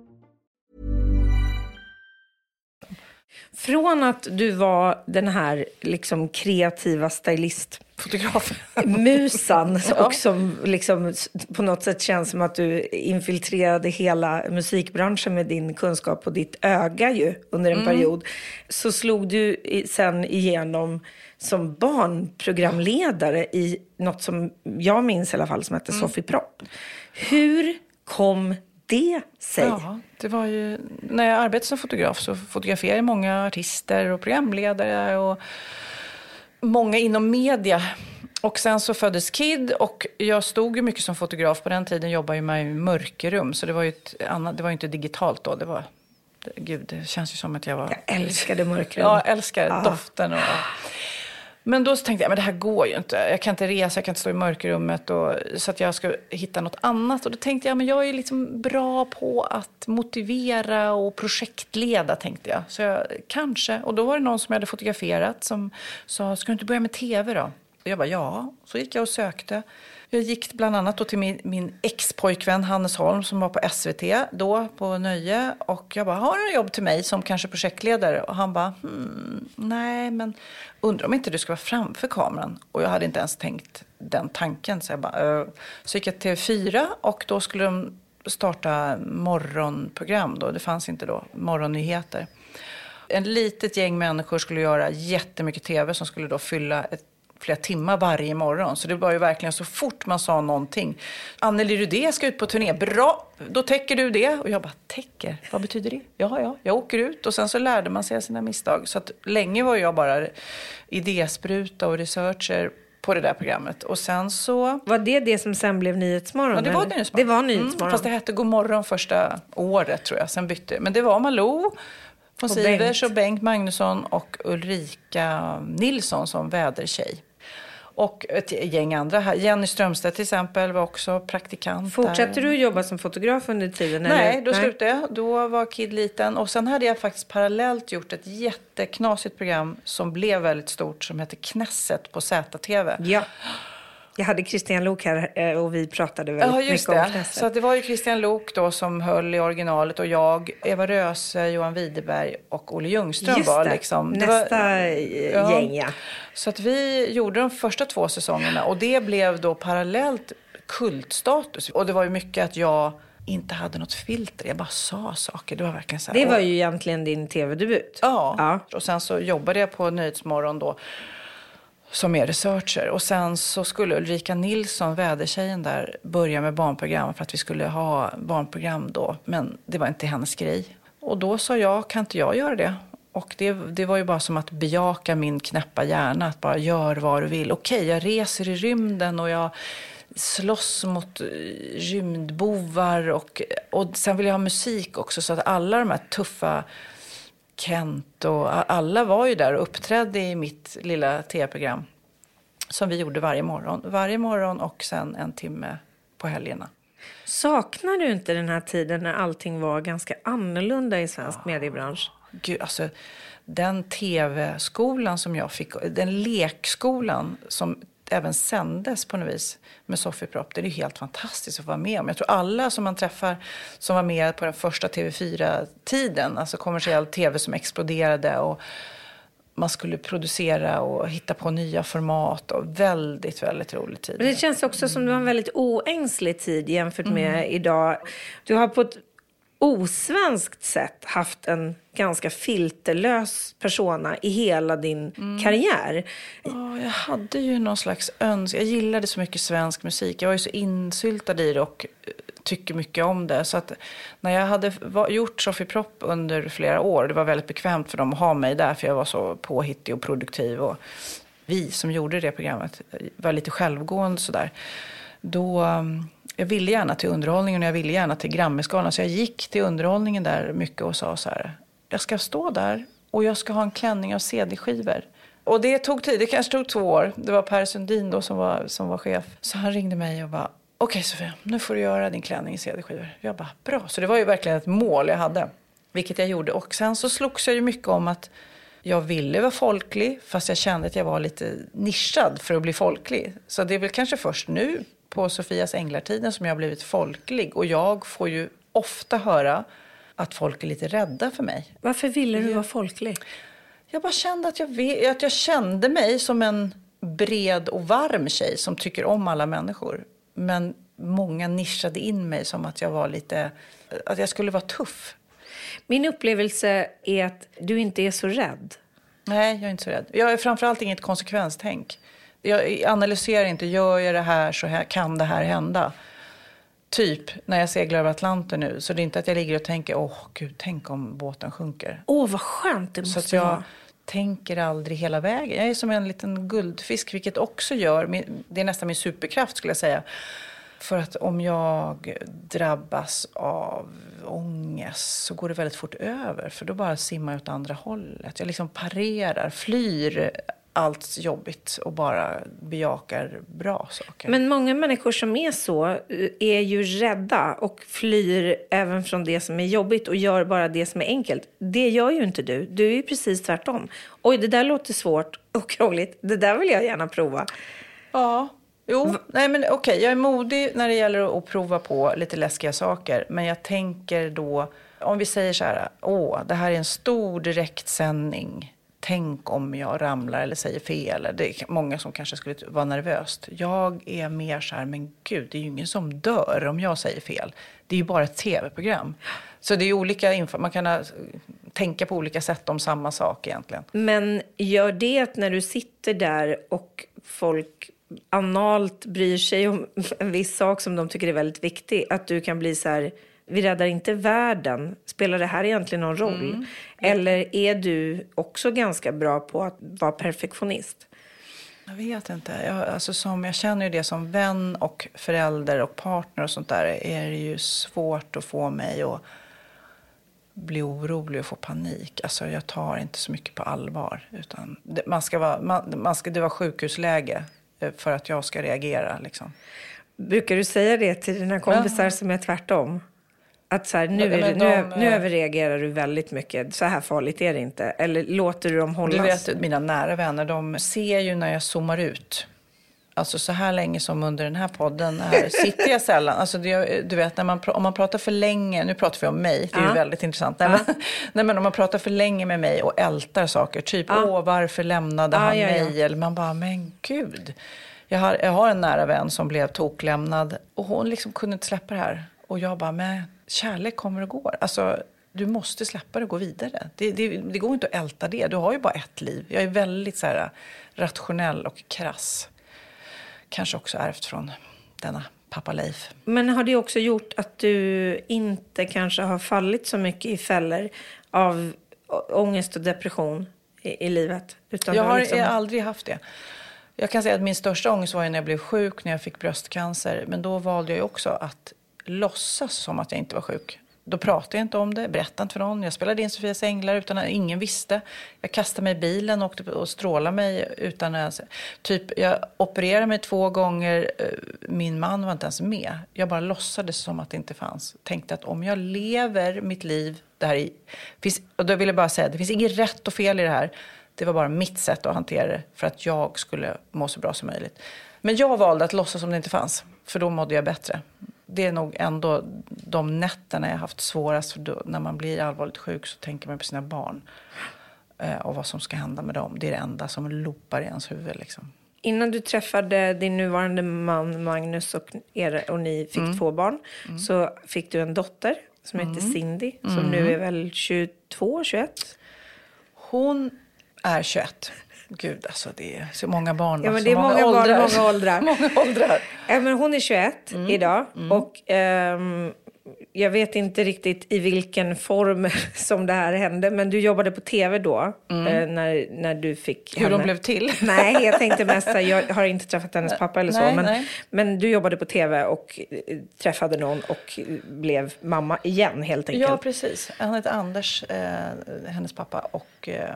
Från att du var den här liksom kreativa stylist
Fotograf.
musan och som liksom på något sätt känns som att du infiltrerade hela musikbranschen med din kunskap och ditt öga ju under en period. Så slog du sen igenom som barnprogramledare i något som jag minns i alla fall som hette Sofie Propp. Hur kom det sig?
Ja, det var ju, när jag arbetade som fotograf så fotograferade jag många artister och programledare och många inom media. Och sen så föddes Kid och jag stod ju mycket som fotograf. På den tiden jobbade jag med mörkerrum så det var ju annat, det var inte digitalt då. Det var, gud, det känns ju som att jag var...
Jag älskade mörkrum.
Ja, jag älskar
Ah.
doften. Och, men då så tänkte jag, men det här går ju inte. Jag kan inte resa, jag kan inte stå i mörkerrummet. Och, så att jag ska hitta något annat. Och då tänkte jag, men jag är liksom bra på att motivera och projektleda, tänkte jag. Så jag, kanske. Och då var det någon som jag hade fotograferat som sa, ska du inte börja med tv då? Och jag bara, ja. Så gick jag och sökte. Jag gick bland annat då till min, min ex-pojkvän Hannes Holm som var på SVT då på Nöje. Och jag bara, har du jobb till mig som kanske projektledare? Och han bara, hmm, nej men undrar om inte du ska vara framför kameran? Och jag hade inte ens tänkt den tanken. Så jag bara, uh. Så gick jag till TV4 och då skulle de starta morgonprogram då. Det fanns inte då, morgonnyheter. En litet gäng människor skulle göra jättemycket tv som skulle då fylla ett flera timmar varje morgon. Så det var ju verkligen så fort man sa någonting. Anneli Rudé ska ut på turné. Bra, då täcker du det. Och jag bara, täcker? Vad betyder det? Ja, ja, jag åker ut. Och sen så lärde man sig sina misstag. Så att länge var jag bara idéspruta och researcher på det där programmet. Och sen så...
Var det det som sen blev Nyhetsmorgon?
Ja, det var? Nyhetsmorgon.
Det var Nyhetsmorgon.
Mm, fast det hette God morgon första året tror jag. Sen bytte Men det var Malou von Sivers och Bengt Magnusson och Ulrika Nilsson som vädertjej. Och ett gäng andra. här. Jenny Strömstedt till exempel var också praktikant
Fortsatte du jobba som fotograf under tiden?
Nej,
eller?
då slutade jag. Då var Kid liten. Och sen hade jag faktiskt parallellt gjort ett jätteknasigt program som blev väldigt stort som hette Knesset på ZTV.
Ja. Jag hade Christian Lok här eh, och vi pratade väldigt
Ja, just
mycket om
det.
Knesset.
Så det var ju Christian Lok då som höll i originalet och jag, Eva Röse, Johan Widerberg och Olle Ljungström
Just
var
det.
liksom... det
Nästa
var,
eh, gäng, ja.
Så att vi gjorde de första två säsongerna och det blev då parallellt kultstatus. Och det var ju mycket att jag inte hade något filter. Jag bara sa saker. Det var verkligen så här.
Det var ju egentligen din tv-debut.
Ja.
ja.
och sen så jobbade jag på Nyhetsmorgon då som är researcher. Och sen så skulle Ulrika Nilsson, vädertjejen där, börja med barnprogram för att vi skulle ha barnprogram då. Men det var inte hennes grej. Och då sa jag, kan inte jag göra det? Och det, det var ju bara som att bejaka min knäppa hjärna, att bara gör vad du vill. Okej, jag reser i rymden och jag slåss mot eh, rymdbovar och, och sen vill jag ha musik också så att alla de här tuffa Kent och alla var ju där och uppträdde i mitt lilla tv-program som vi gjorde varje morgon. Varje morgon och sen en timme på helgerna.
Saknar du inte den här tiden när allting var ganska annorlunda i svensk mediebransch?
Gud, alltså, den tv-skolan som jag fick, den lekskolan som även sändes på något vis med Sofie Propp, det är helt fantastiskt att vara med om. Jag tror alla som man träffar som var med på den första TV4-tiden, alltså kommersiell tv som exploderade och man skulle producera och hitta på nya format och väldigt, väldigt rolig tid.
Men det känns också som det var en väldigt oängslig tid jämfört med idag. Du har på ett osvenskt sätt haft en ganska filterlös persona i hela din mm. karriär.
Oh, jag hade ju någon slags önskan. Jag gillade så mycket svensk musik. Jag var ju så insyltad i det och eh, tycker mycket om det. Så att när jag hade gjort Sofie Propp under flera år, det var väldigt bekvämt för dem att ha mig där för jag var så påhittig och produktiv. Och vi som gjorde det programmet eh, var lite självgående sådär. Då, mm, jag ville gärna till underhållningen och jag ville gärna till Grammisgalan. Så jag gick till underhållningen där mycket och sa så här. Jag ska stå där och jag ska ha en klänning av CD-skivor. Och det tog tid, det kanske tog två år. Det var Per Sundin då som var, som var chef. Så han ringde mig och bara, okej okay, Sofia, nu får du göra din klänning i CD-skivor. Jag bara, bra. Så det var ju verkligen ett mål jag hade, vilket jag gjorde. Och sen så slogs jag ju mycket om att jag ville vara folklig, fast jag kände att jag var lite nischad för att bli folklig. Så det är väl kanske först nu på Sofias änglartiden som jag har blivit folklig. Och jag får ju ofta höra att folk är lite rädda för mig.
Varför ville du vara folklig?
Jag bara kände att jag, att jag kände mig som en bred och varm tjej som tycker om alla människor. Men många nischade in mig som att jag var lite, att jag skulle vara tuff.
Min upplevelse är att du inte är så rädd.
Nej, jag är inte så rädd. Jag är framförallt inget konsekvenstänk. Jag analyserar inte, gör jag det här så här, kan det här hända. Typ när jag seglar över Atlanten nu, så det är inte att jag ligger och tänker, åh gud, tänk om båten sjunker.
Åh, vad skönt det
Så
måste
att jag
vara.
tänker aldrig hela vägen. Jag är som en liten guldfisk, vilket också gör, det är nästan min superkraft skulle jag säga. För att om jag drabbas av ångest så går det väldigt fort över. För då bara simmar jag åt andra hållet. Jag liksom parerar, flyr allt jobbigt och bara bejakar bra saker.
Men många människor som är så eh, är ju rädda och flyr även från det som är jobbigt och gör bara det som är enkelt. Det gör ju inte du. Du är ju precis tvärtom. Oj, det där låter svårt och krångligt. Det där vill jag gärna prova.
Ja, jo. Nej, men okej, jag är modig när det gäller att prova på lite läskiga saker. Men jag tänker då, om vi säger så här, åh, det här är en stor direktsändning. Tänk om jag ramlar eller säger fel. Det är många som kanske skulle vara nervöst. Jag är mer så här, men gud, det är ju ingen som dör om jag säger fel. Det är ju bara ett tv-program. Så det är olika man kan ha, tänka på olika sätt om samma sak egentligen.
Men gör det att när du sitter där och folk analt bryr sig om en viss sak som de tycker är väldigt viktig, att du kan bli så här, vi räddar inte världen, spelar det här egentligen någon roll? Eller är du också ganska bra på att vara perfektionist?
Jag vet inte. Jag, alltså som, jag känner ju det som vän och förälder och partner och sånt där är det ju svårt att få mig att bli orolig och få panik. Alltså jag tar inte så mycket på allvar. Utan det, man ska vara, man, man ska, det var sjukhusläge eh, för att jag ska reagera. Liksom.
Brukar du säga det till dina kompisar som är tvärtom? Att så här, nu,
Men-
är
men
det, nu,
de,
nu
eh,
överreagerar du väldigt mycket. Så här farligt är det inte. Eller låter du dem hållas?
Du vet, mina nära vänner, de ser ju när jag zoomar ut. Alltså så här länge som under den här podden här sitter jag sällan. Alltså det, du vet, när man, om man pratar för länge, nu pratar vi om mig, det är
Ja.
ju väldigt intressant. Nej, men, nej, men om man pratar för länge med mig och ältar saker, typ åh varför lämnade
Ja,
han
ja, ja.
mig? Eller man bara, men gud. Jag har, jag har en nära vän som blev toklämnad och hon liksom kunde inte släppa det här. Och jag bara, men kärlek kommer och går. Alltså, du måste släppa det och gå vidare. Det, det, det går inte att älta det. Du har ju bara ett liv. Jag är väldigt så här, rationell och krass. Kanske också ärvt från denna pappa Leif.
Men har det också gjort att du inte kanske har fallit så mycket i fällor av ångest och depression i, i livet? Utan
Jag har
liksom-
jag aldrig haft det. Jag kan säga att min största ångest var när jag blev sjuk, när jag fick bröstcancer. Men då valde jag också att låtsas som att jag inte var sjuk. Då pratade jag inte om det, berättade inte för någon. Jag spelade in Sofias änglar utan att ingen visste. Jag kastade mig i bilen och, åkte och strålade mig utan att... Typ, jag opererade mig två gånger. Eh, min man var inte ens med. Jag bara låtsades som att det inte fanns. Tänkte att om jag lever mitt liv... Det här i, finns, och då vill jag bara säga, det finns inget rätt och fel i det här. Det var bara mitt sätt att hantera det för att jag skulle må så bra som möjligt. Men jag valde att låtsas som det inte fanns, för då mådde jag bättre. Det är nog ändå de nätterna jag haft svårast. För när man blir allvarligt sjuk så tänker man på sina barn eh, och vad som ska hända med dem. Det är det enda som loopar i ens huvud. Liksom.
Innan du träffade din nuvarande man Magnus och, er, och ni fick
Mm.
två barn så fick du en dotter som heter Cindy som
Mm.
nu är väl 22, 21?
Hon är 21. Gud, alltså det är så många barn.
Ja, men
så
det är många barn och många åldrar.
många åldrar.
Ja, men hon är 21
Mm.
idag och ehm, jag vet inte riktigt i vilken form som det här hände, men du jobbade på tv då eh, när, när du fick
Mm. Hur de
henne.
blev till?
Nej, jag tänkte mest så jag har inte träffat hennes pappa eller så,
Nej,
men,
nej.
men du jobbade på tv och eh, träffade någon och blev mamma igen helt enkelt.
Ja, precis. Han heter Anders, eh, hennes pappa, och eh,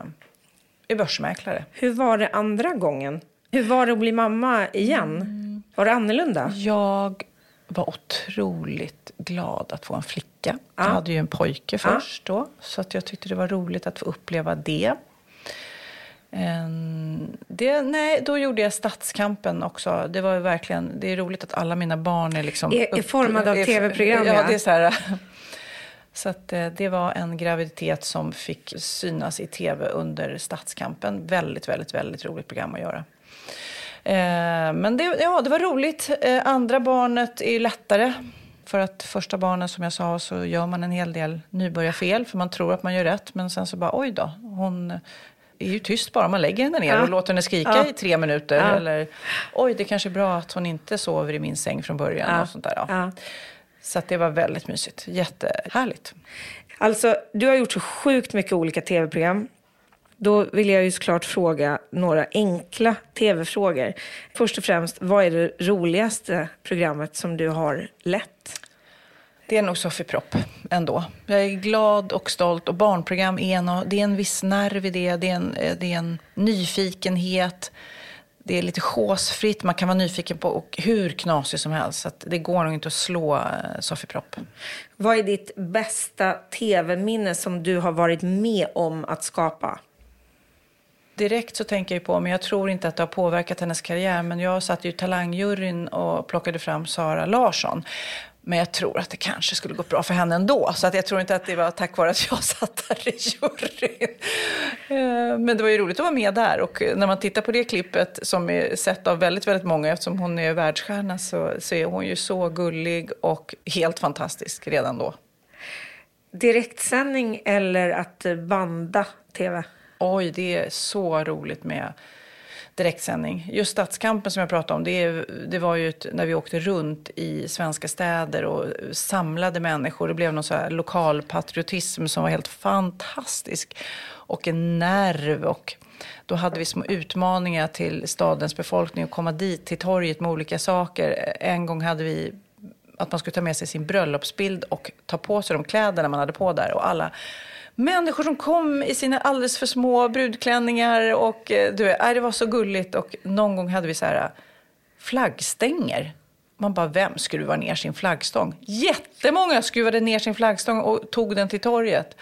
är börsmäklare.
Hur var det andra gången? Hur var det att bli mamma igen?
Mm.
Var det annorlunda?
Jag var otroligt glad att få en flicka. Jag hade ju en pojke först då, så att jag tyckte det var roligt att få uppleva det. Ehm, Det, nej, då gjorde jag Stadskampen också. Det var ju verkligen, det är roligt att alla mina barn är liksom...
Är- är formade av TV-program,
Ja,
ja.
det är så här. Så att eh, det var en graviditet som fick synas i tv under Stadskampen. Väldigt, väldigt, väldigt roligt program att göra. Eh, Men det, ja, det var roligt. Eh, Andra barnet är lättare. För att första barnen, som jag sa, så gör man en hel del nybörjarfel. För man tror att man gör rätt. Men sen så bara, oj då. Hon är ju tyst bara. Man lägger henne ner
Ja.
och låter henne skrika
Ja.
i tre minuter.
Ja.
Eller, oj, det kanske är bra att hon inte sover i min säng från början.
Ja.
Och sånt där. Så det var väldigt mysigt. Jättehärligt.
Alltså, du har gjort så sjukt mycket olika tv-program. Då vill jag ju såklart fråga några enkla tv-frågor. Först och främst, vad är det roligaste programmet som du har lett?
Det är nog Sofie Propp ändå. Jag är glad och stolt och barnprogram är en, det är en viss nerv i det. Det är en, eh, det är en nyfikenhet. Det är lite chosefritt. Man kan vara nyfiken på och hur knasig som helst. Så det går nog inte att slå eh, Sofie Propp.
Vad är ditt bästa tv-minne som du har varit med om att skapa?
Direkt så tänker jag på, men jag tror inte att det har påverkat hennes karriär, men jag satt ju i talangjuryn och plockade fram Sara Larsson. Men jag tror att det kanske skulle gått bra för henne ändå. Så att jag tror inte att det var tack vare att jag satt där i juryn. Eh, Men det var ju roligt att vara med där. Och när man tittar på det klippet, som är sett av väldigt, väldigt många, eftersom hon är världsstjärna, så, så är hon ju så gullig och helt fantastisk redan då.
Direktsändning eller att banda tv?
Oj, det är så roligt med direktsändning. Just Stadskampen som jag pratade om, det, det var ju ett, när vi åkte runt i svenska städer och samlade människor. Det blev någon så här lokal patriotism som var helt fantastisk. Och en nerv. Och då hade vi små utmaningar till stadens befolkning att komma dit till torget med olika saker. En gång hade vi att man skulle ta med sig sin bröllopsbild och ta på sig de kläderna man hade på där. Och alla människor som kom i sina alldeles för små brudklänningar. Och eh, du vet, det var så gulligt. Och någon gång hade vi så här eh, flaggstänger. Man bara, vem skruvar ner sin flaggstång? Jättemånga skruvade ner sin flaggstång och tog den till torget.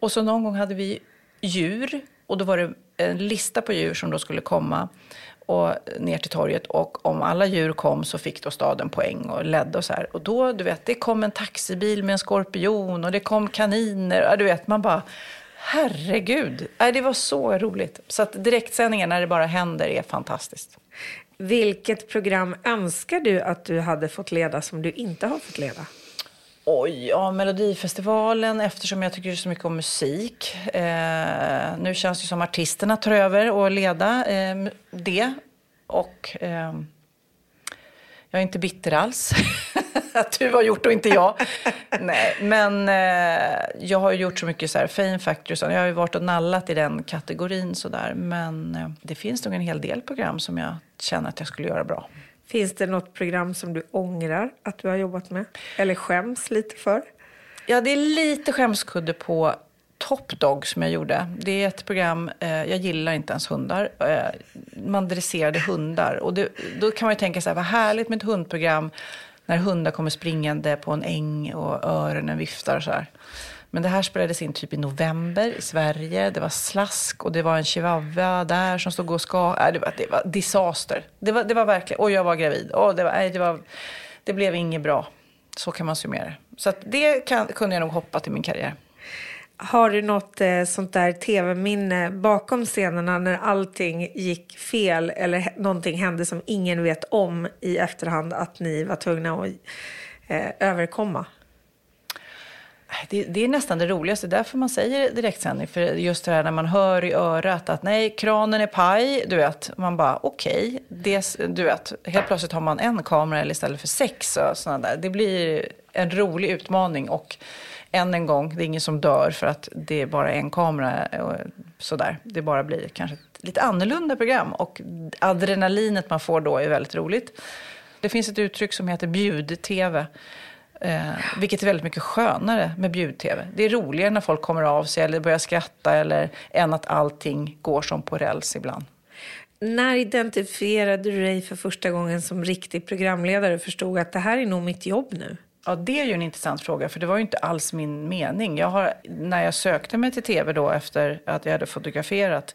Och så någon gång hade vi djur. Och då var det en lista på djur som då skulle komma och ner till torget. Och om alla djur kom så fick då staden poäng och ledde och så här. Och då, du vet, det kom en taxibil med en skorpion och det kom kaniner. Ja, Du vet, man bara, herregud. Nej, det var så roligt. Så att direktsändningar när det bara händer är fantastiskt.
Vilket program önskar du att du hade fått leda som du inte har fått leda?
Oj, ja, Melodifestivalen eftersom jag tycker så mycket om musik. Eh, nu känns det som artisterna tar över och leda eh, det. Och eh, jag är inte bitter alls. att du har gjort och inte jag. Nej, men eh, jag har ju gjort så mycket så här Fame Factory. Så jag har ju varit och nallat i den kategorin sådär. Men eh, det finns nog en hel del program som jag känner att jag skulle göra bra.
Finns det något program som du ångrar att du har jobbat med? Eller skäms lite för?
Ja, det är lite skämskudde på Top Dog som jag gjorde. Det är ett program, eh, jag gillar inte ens hundar. Eh, man dresserade hundar. Och det, då kan man ju tänka så här, vad härligt med ett hundprogram när hundar kommer springande på en äng och öronen viftar och så här. Men det här spelades in typ i november i Sverige. Det var slask och det var en chihuahua där som stod och skakade. Äh, det, var, det var disaster. Det var, det var verkligen, och jag var gravid. Och det, var, nej, det, var, det blev inget bra. Så kan man summera det. Så att det kan, kunde jag nog hoppa till min karriär.
Har du något eh, sånt där tv-minne bakom scenerna när allting gick fel eller någonting hände som ingen vet om i efterhand att ni var tvungna att eh, överkomma?
Det, det är nästan det roligaste, därför man säger direktsändning. För just det här när man hör i örat att nej, kranen är paj, du vet. Man bara okej, okay, du vet. Helt plötsligt har man en kamera eller istället för sex och sådana där. Det blir en rolig utmaning och än en gång, det är ingen som dör för att det är bara en kamera och sådär. Det bara blir kanske ett lite annorlunda program och adrenalinet man får då är väldigt roligt. Det finns ett uttryck som heter bjud-tv. Eh, vilket är väldigt mycket skönare med bjud-tv. Det är roligare när folk kommer av sig eller börjar skratta eller än att allting går som på räls ibland.
När identifierade du dig för första gången som riktig programledare och förstod att det här är nog mitt jobb nu?
Ja, det är ju en intressant fråga, för det var ju inte alls min mening. Jag har, när jag sökte mig till tv då efter att jag hade fotograferat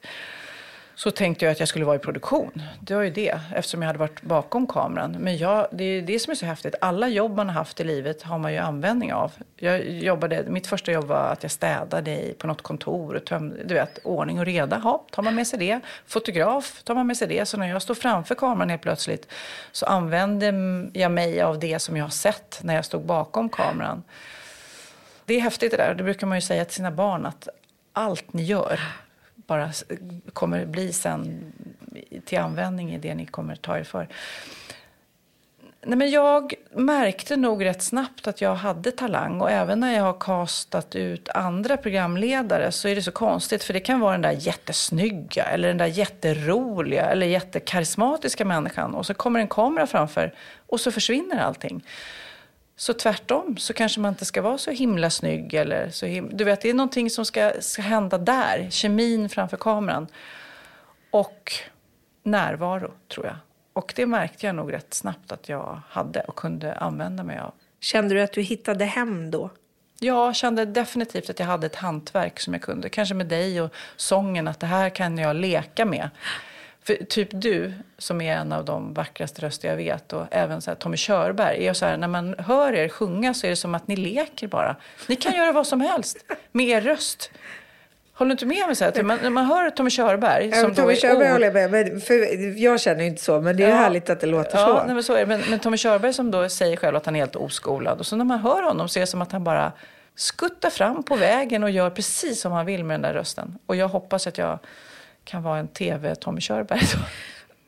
så tänkte jag att jag skulle vara i produktion. Det var ju det, eftersom jag hade varit bakom kameran. Men jag, det är det som är så häftigt. Alla jobb man har haft i livet har man ju användning av. Jag jobbade, mitt första jobb var att jag städade på något kontor och tömde, du vet, ordning och reda. Ja, tar man med sig det. Fotograf, tar man med sig det. Så när jag står framför kameran helt plötsligt så använder jag mig av det som jag har sett när jag stod bakom kameran. Det är häftigt det där. Det brukar man ju säga till sina barn att allt ni gör bara kommer bli sen till användning i det ni kommer ta er för. Nej, men jag märkte nog rätt snabbt att jag hade talang och även när jag har kastat ut andra programledare så är det så konstigt för det kan vara den där jättesnygga eller den där jätteroliga eller jättekarismatiska människan och så kommer en kamera framför och så försvinner allting. Så tvärtom så kanske man inte ska vara så himla snygg. Eller så him du vet, det är någonting som ska, ska hända där. Kemin framför kameran. Och närvaro, tror jag. Och det märkte jag nog rätt snabbt att jag hade och kunde använda mig av.
Kände du att du hittade hem då?
Jag kände definitivt att jag hade ett hantverk som jag kunde. Kanske med dig och sången, att det här kan jag leka med. För typ du, som är en av de vackraste röster jag vet, och även så här, Tommy Körberg, är så här, när man hör er sjunga så är det som att ni leker bara. Ni kan göra vad som helst med er röst. Håller du inte med mig? Så här, man, när man hör Tommy Körberg...
Som Tommy Körberg håller jag med, men för jag känner inte så, men det är ja, härligt att det låter
ja,
så.
Nej, men, så är det. Men, men Tommy Körberg som då säger själv att han är helt oskolad, och så när man hör honom så är det som att han bara skuttar fram på vägen och gör precis som han vill med den där rösten. Och jag hoppas att jag kan vara en tv-Tommy Körberg.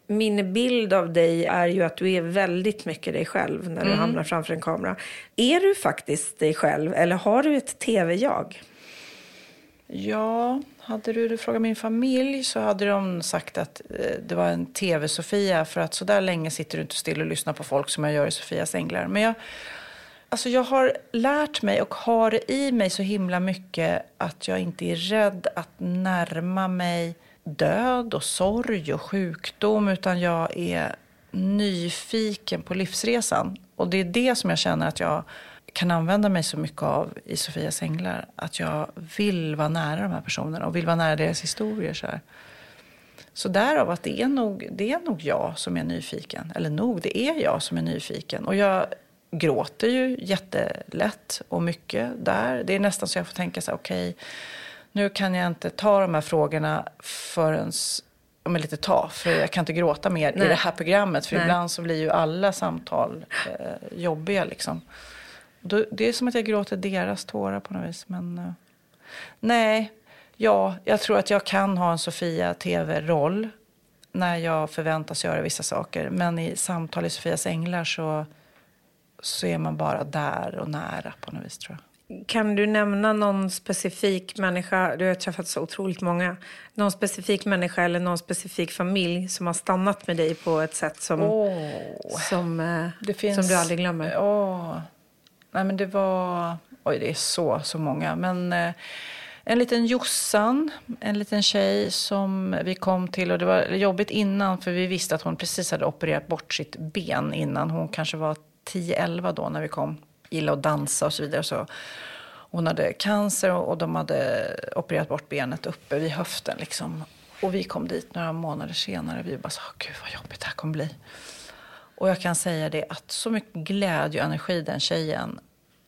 Min bild av dig är ju att du är väldigt mycket dig själv när du
Mm.
hamnar framför en kamera. Är du faktiskt dig själv eller har du ett tv-jag?
Ja, hade du frågat min familj så hade de sagt att eh, det var en tv-Sofia för att så där länge sitter du inte still och lyssnar på folk som jag gör i Sofias änglar. Men jag, alltså jag har lärt mig och har i mig så himla mycket att jag inte är rädd att närma mig död och sorg och sjukdom utan jag är nyfiken på livsresan. Och det är det som jag känner att jag kan använda mig så mycket av i Sofias änglar. Att jag vill vara nära de här personerna och vill vara nära deras historier. Så, här. så därav att det är, nog, det är nog jag som är nyfiken. Eller nog, det är jag som är nyfiken. Och jag gråter ju jättelätt och mycket där. Det är nästan så jag får tänka så här, okej, nu kan jag inte ta de här frågorna förrän om ett litet tag. För jag kan inte gråta mer
Nej.
i det här programmet. För
Nej.
ibland så blir ju alla samtal eh, jobbiga liksom. Då, det är som att jag gråter deras tårar på något vis. Men eh, nej, ja, jag tror att jag kan ha en Sofia TV-roll när jag förväntas göra vissa saker. Men i samtal i Sofias änglar så, så är man bara där och nära på något vis tror jag.
Kan du nämna någon specifik människa, du har träffat så otroligt många, någon specifik människa eller någon specifik familj som har stannat med dig på ett sätt som, som, eh,
Det finns,
som du aldrig glömmer?
Åh. Nej, men det var... Oj, det är så, så många. Men eh, en liten Jossan, en liten tjej som vi kom till. Och det var jobbigt innan, för vi visste att hon precis hade opererat bort sitt ben innan. Hon kanske var 10-11 då när vi kom. Gillade att dansa och så vidare. Så hon hade cancer och de hade opererat bort benet uppe vid höften. Liksom. Och vi kom dit några månader senare. och Vi bara sa, gud vad jobbigt det här kommer bli. Och jag kan säga det att så mycket glädje och energi den tjejen.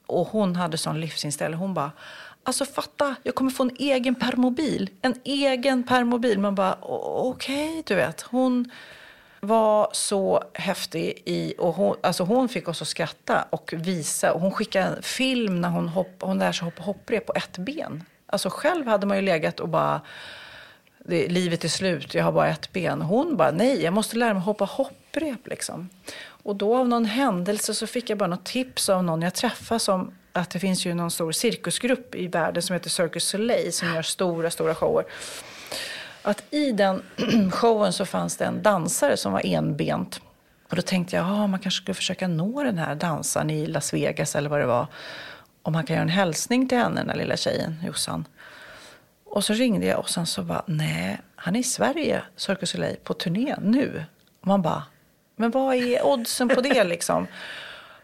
Och hon hade sån livsinställning. Hon bara, alltså fatta, jag kommer få en egen permobil. En egen permobil. Man bara, okej, okay, du vet. Hon var så häftig i, och hon, alltså hon fick oss att skratta och visa. Och hon skickade en film när hon, hopp, hon lär sig hoppa hopprep på ett ben. Alltså själv hade man ju legat och bara, det, livet är slut, jag har bara ett ben. Hon bara, nej, jag måste lära mig hoppa hopprep liksom. Och då av någon händelse så fick jag bara något tips av någon jag träffade som att det finns ju någon stor cirkusgrupp i världen som heter Circus Soleil som gör stora, stora shower. Att i den showen så fanns det en dansare som var enbent. Och då tänkte jag, ah, man kanske skulle försöka nå den här dansaren i Las Vegas eller vad det var. Om man kan göra en hälsning till henne, den där lilla tjejen, Jossan. Och så ringde jag och sen så bara, nej, han är i Sverige, Cirque du Soleil, på turné nu. Och man bara, men vad är oddsen på det liksom?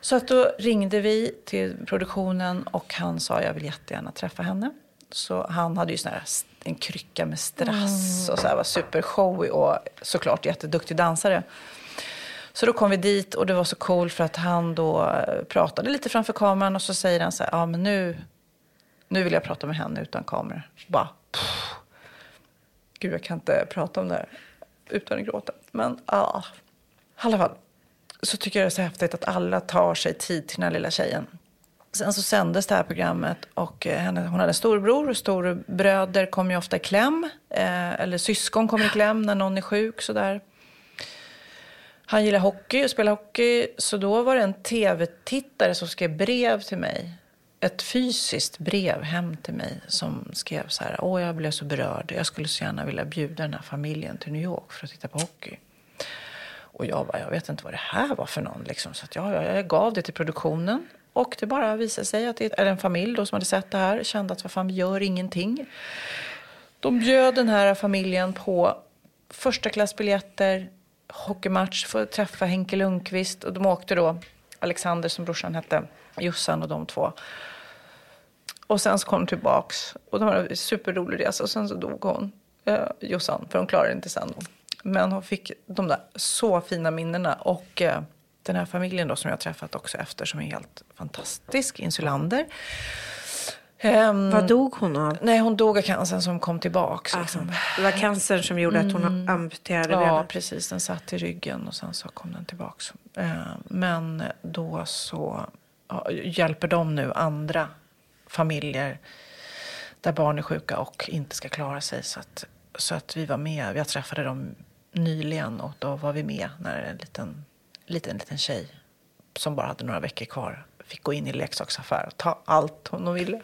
Så att då ringde vi till produktionen och han sa jag vill jättegärna träffa henne. Så han hade ju sån här, en krycka med strass och så här, var supershowig och såklart jätteduktig dansare. Så då kom vi dit och det var så cool för att han då eh, pratade lite framför kameran och så säger han så här, ja men nu, nu vill jag prata med henne utan kameror. Bara, pff. Gud, jag kan inte prata om det här utan att gråta. Men ja, i alla fall. Så tycker jag det är så häftigt att alla tar sig tid till den här lilla tjejen. Sen så sändes det här programmet och eh, henne, hon hade en storbror Storbröder kom ju ofta i kläm. Eh, eller syskon kommer i kläm när någon är sjuk sådär. Han gillar hockey och spelar hockey. Så då var det en tv-tittare som skrev brev till mig. Ett fysiskt brev hem till mig som skrev så här. Åh, jag blev så berörd. Jag skulle så gärna vilja bjuda den här familjen till New York för att titta på hockey. Och jag bara, jag vet inte vad det här var för någon. Liksom. Så att jag, jag gav det till produktionen. Och det bara visade sig att det är en familj då som hade sett det här. Kände att vad fan, vi gör ingenting. De bjöd den här familjen på första klassbiljetter, hockeymatch, få träffa Henke Lundqvist. Och de åkte då, Alexander som brorsan hette, Jossan och de två. Och sen så kom de tillbaks och de hade en superrolig resa och sen så dog hon, eh, Jossan, för hon klarade det inte sen. Men hon fick de där så fina minnena och eh, den här familjen då som jag har träffat också efter som är helt fantastisk, Insulander. Ehm,
Vad dog hon av?
Nej, hon dog av cancern som kom tillbaks.
Alltså,
Liksom.
det var cancern som gjorde att hon amputerade
Ja,
benet.
precis. Den satt i ryggen och sen så kom den tillbaks. Eh, Men då så ja, hjälper de nu andra familjer där barn är sjuka och inte ska klara sig. Så att, så att vi var med. Jag träffade dem nyligen och då var vi med när en liten, liten, liten tjej som bara hade några veckor kvar fick gå in i leksaksaffär och ta allt hon ville.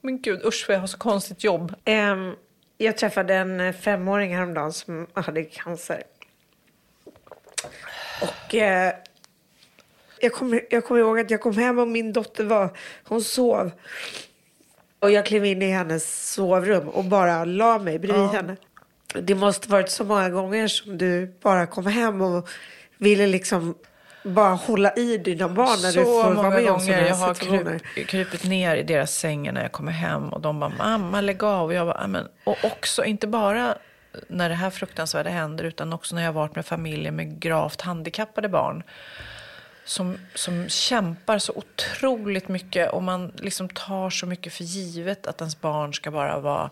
Men gud, usch vad jag har så konstigt jobb.
Ehm, jag träffade en eh, femåring häromdagen som hade cancer. Och eh, jag kommer jag kommer ihåg att jag kom hem och min dotter var, hon sov. Och jag klev in i hennes sovrum och bara la mig bredvid henne. Det måste varit så många gånger som du bara kom hem och ville liksom bara hålla i dina barn när
så
du får vara med om sådana
jag har
situationer.
kryp, krypit ner i deras sängar när jag kommer hem och de bara mamma lägg av och jag bara, "Ja, men och också inte bara när det här fruktansvärda händer utan också när jag har varit med familjer med gravt handikappade barn som, som kämpar så otroligt mycket och man liksom tar så mycket för givet att ens barn ska bara vara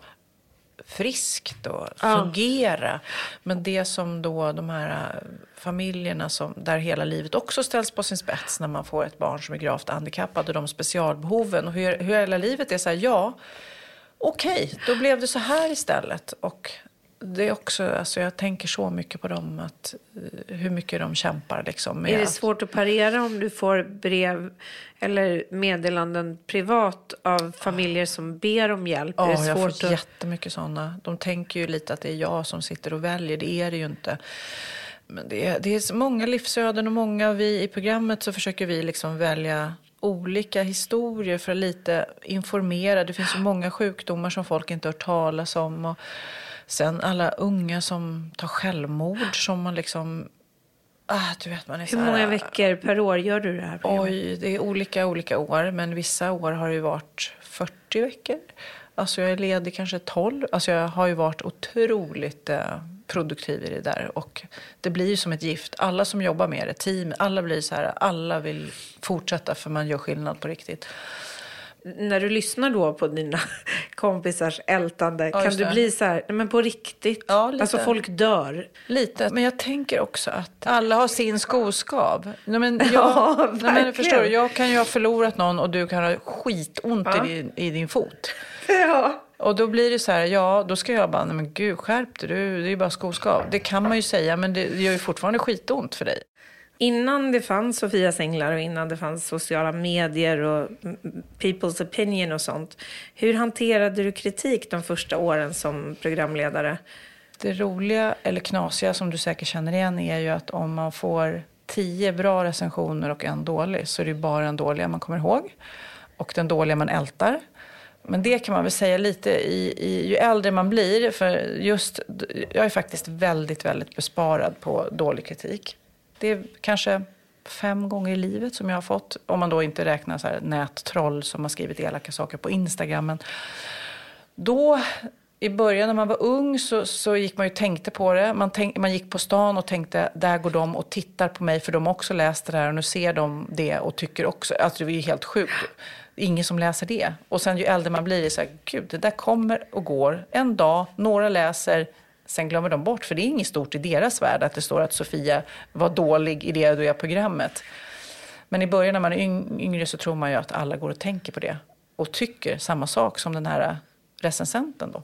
friskt och fungera. Men det som då de här familjerna som, där hela livet också ställs på sin spets när man får ett barn som är gravt handikappad och de specialbehoven och hur, hur hela livet är så här, ja, okej, då blev det så här istället. Och det är också, alltså jag tänker så mycket på dem, att, eh, hur mycket de kämpar liksom.
Är det
att-
svårt att parera om du får brev eller meddelanden privat av familjer som ber om hjälp?
Ja,
det
jag får
att...
jättemycket sådana. De tänker ju lite att det är jag som sitter och väljer. Det är det ju inte. Men det är, det är många livsöden och många vi i programmet så försöker vi liksom välja olika historier för att lite informera. Det finns så många sjukdomar som folk inte har hört talas om. Och sen alla unga som tar självmord som man liksom... Ah, du vet, man är
Hur
här-
många veckor per år gör du det här? programmet?
Oj, det är olika olika år, men vissa år har det ju varit 40 veckor. Alltså jag är ledig kanske 12. Alltså jag har ju varit otroligt eh, produktiv i det där. Och det blir som ett gift. Alla som jobbar med det, team, alla blir så här, alla vill fortsätta för man gör skillnad på riktigt.
När du lyssnar då på dina kompisars ältande, kan
just
du bli så här, nej men på riktigt?
Ja, lite.
Alltså folk dör.
Lite, men jag tänker också att alla har sin skoskav. Nej, men jag,
Ja,
nej, men förstår du, jag kan ju ha förlorat någon och du kan ha skitont i, din, i din fot.
Ja.
Och då blir det så här, ja, då ska jag bara, nej men gud, skärp dig, du, det är ju bara skoskav. Det kan man ju säga, men det gör ju fortfarande skitont för dig.
Innan det fanns Sofias änglar och innan det fanns sociala medier och people's opinion och sånt. Hur hanterade du kritik de första åren som programledare?
Det roliga, eller knasiga, som du säkert känner igen, är ju att om man får tio bra recensioner och en dålig, så är det bara den dåliga man kommer ihåg. Och den dåliga man ältar. Men det kan man väl säga lite i, i, ju äldre man blir. För just, jag är faktiskt väldigt, väldigt besparad på dålig kritik. Det är kanske fem gånger i livet som jag har fått. Om man då inte räknar så här nättroll som har skrivit elaka saker på Instagram. Men då, i början när man var ung så, så gick man ju tänkte på det. Man, tänk, man gick på stan och tänkte, där går de och tittar på mig för de har också läst det här och nu ser de det och tycker också, alltså det är ju helt sjukt. Ingen som läser det. Och sen ju äldre man blir, det så här, gud det där kommer och går. En dag, några läser, sen glömmer de bort. För det är inget stort i deras värld att det står att Sofia var dålig i det och det programmet. Men i början när man är yngre så tror man ju att alla går och tänker på det. Och tycker samma sak som den här recensenten då.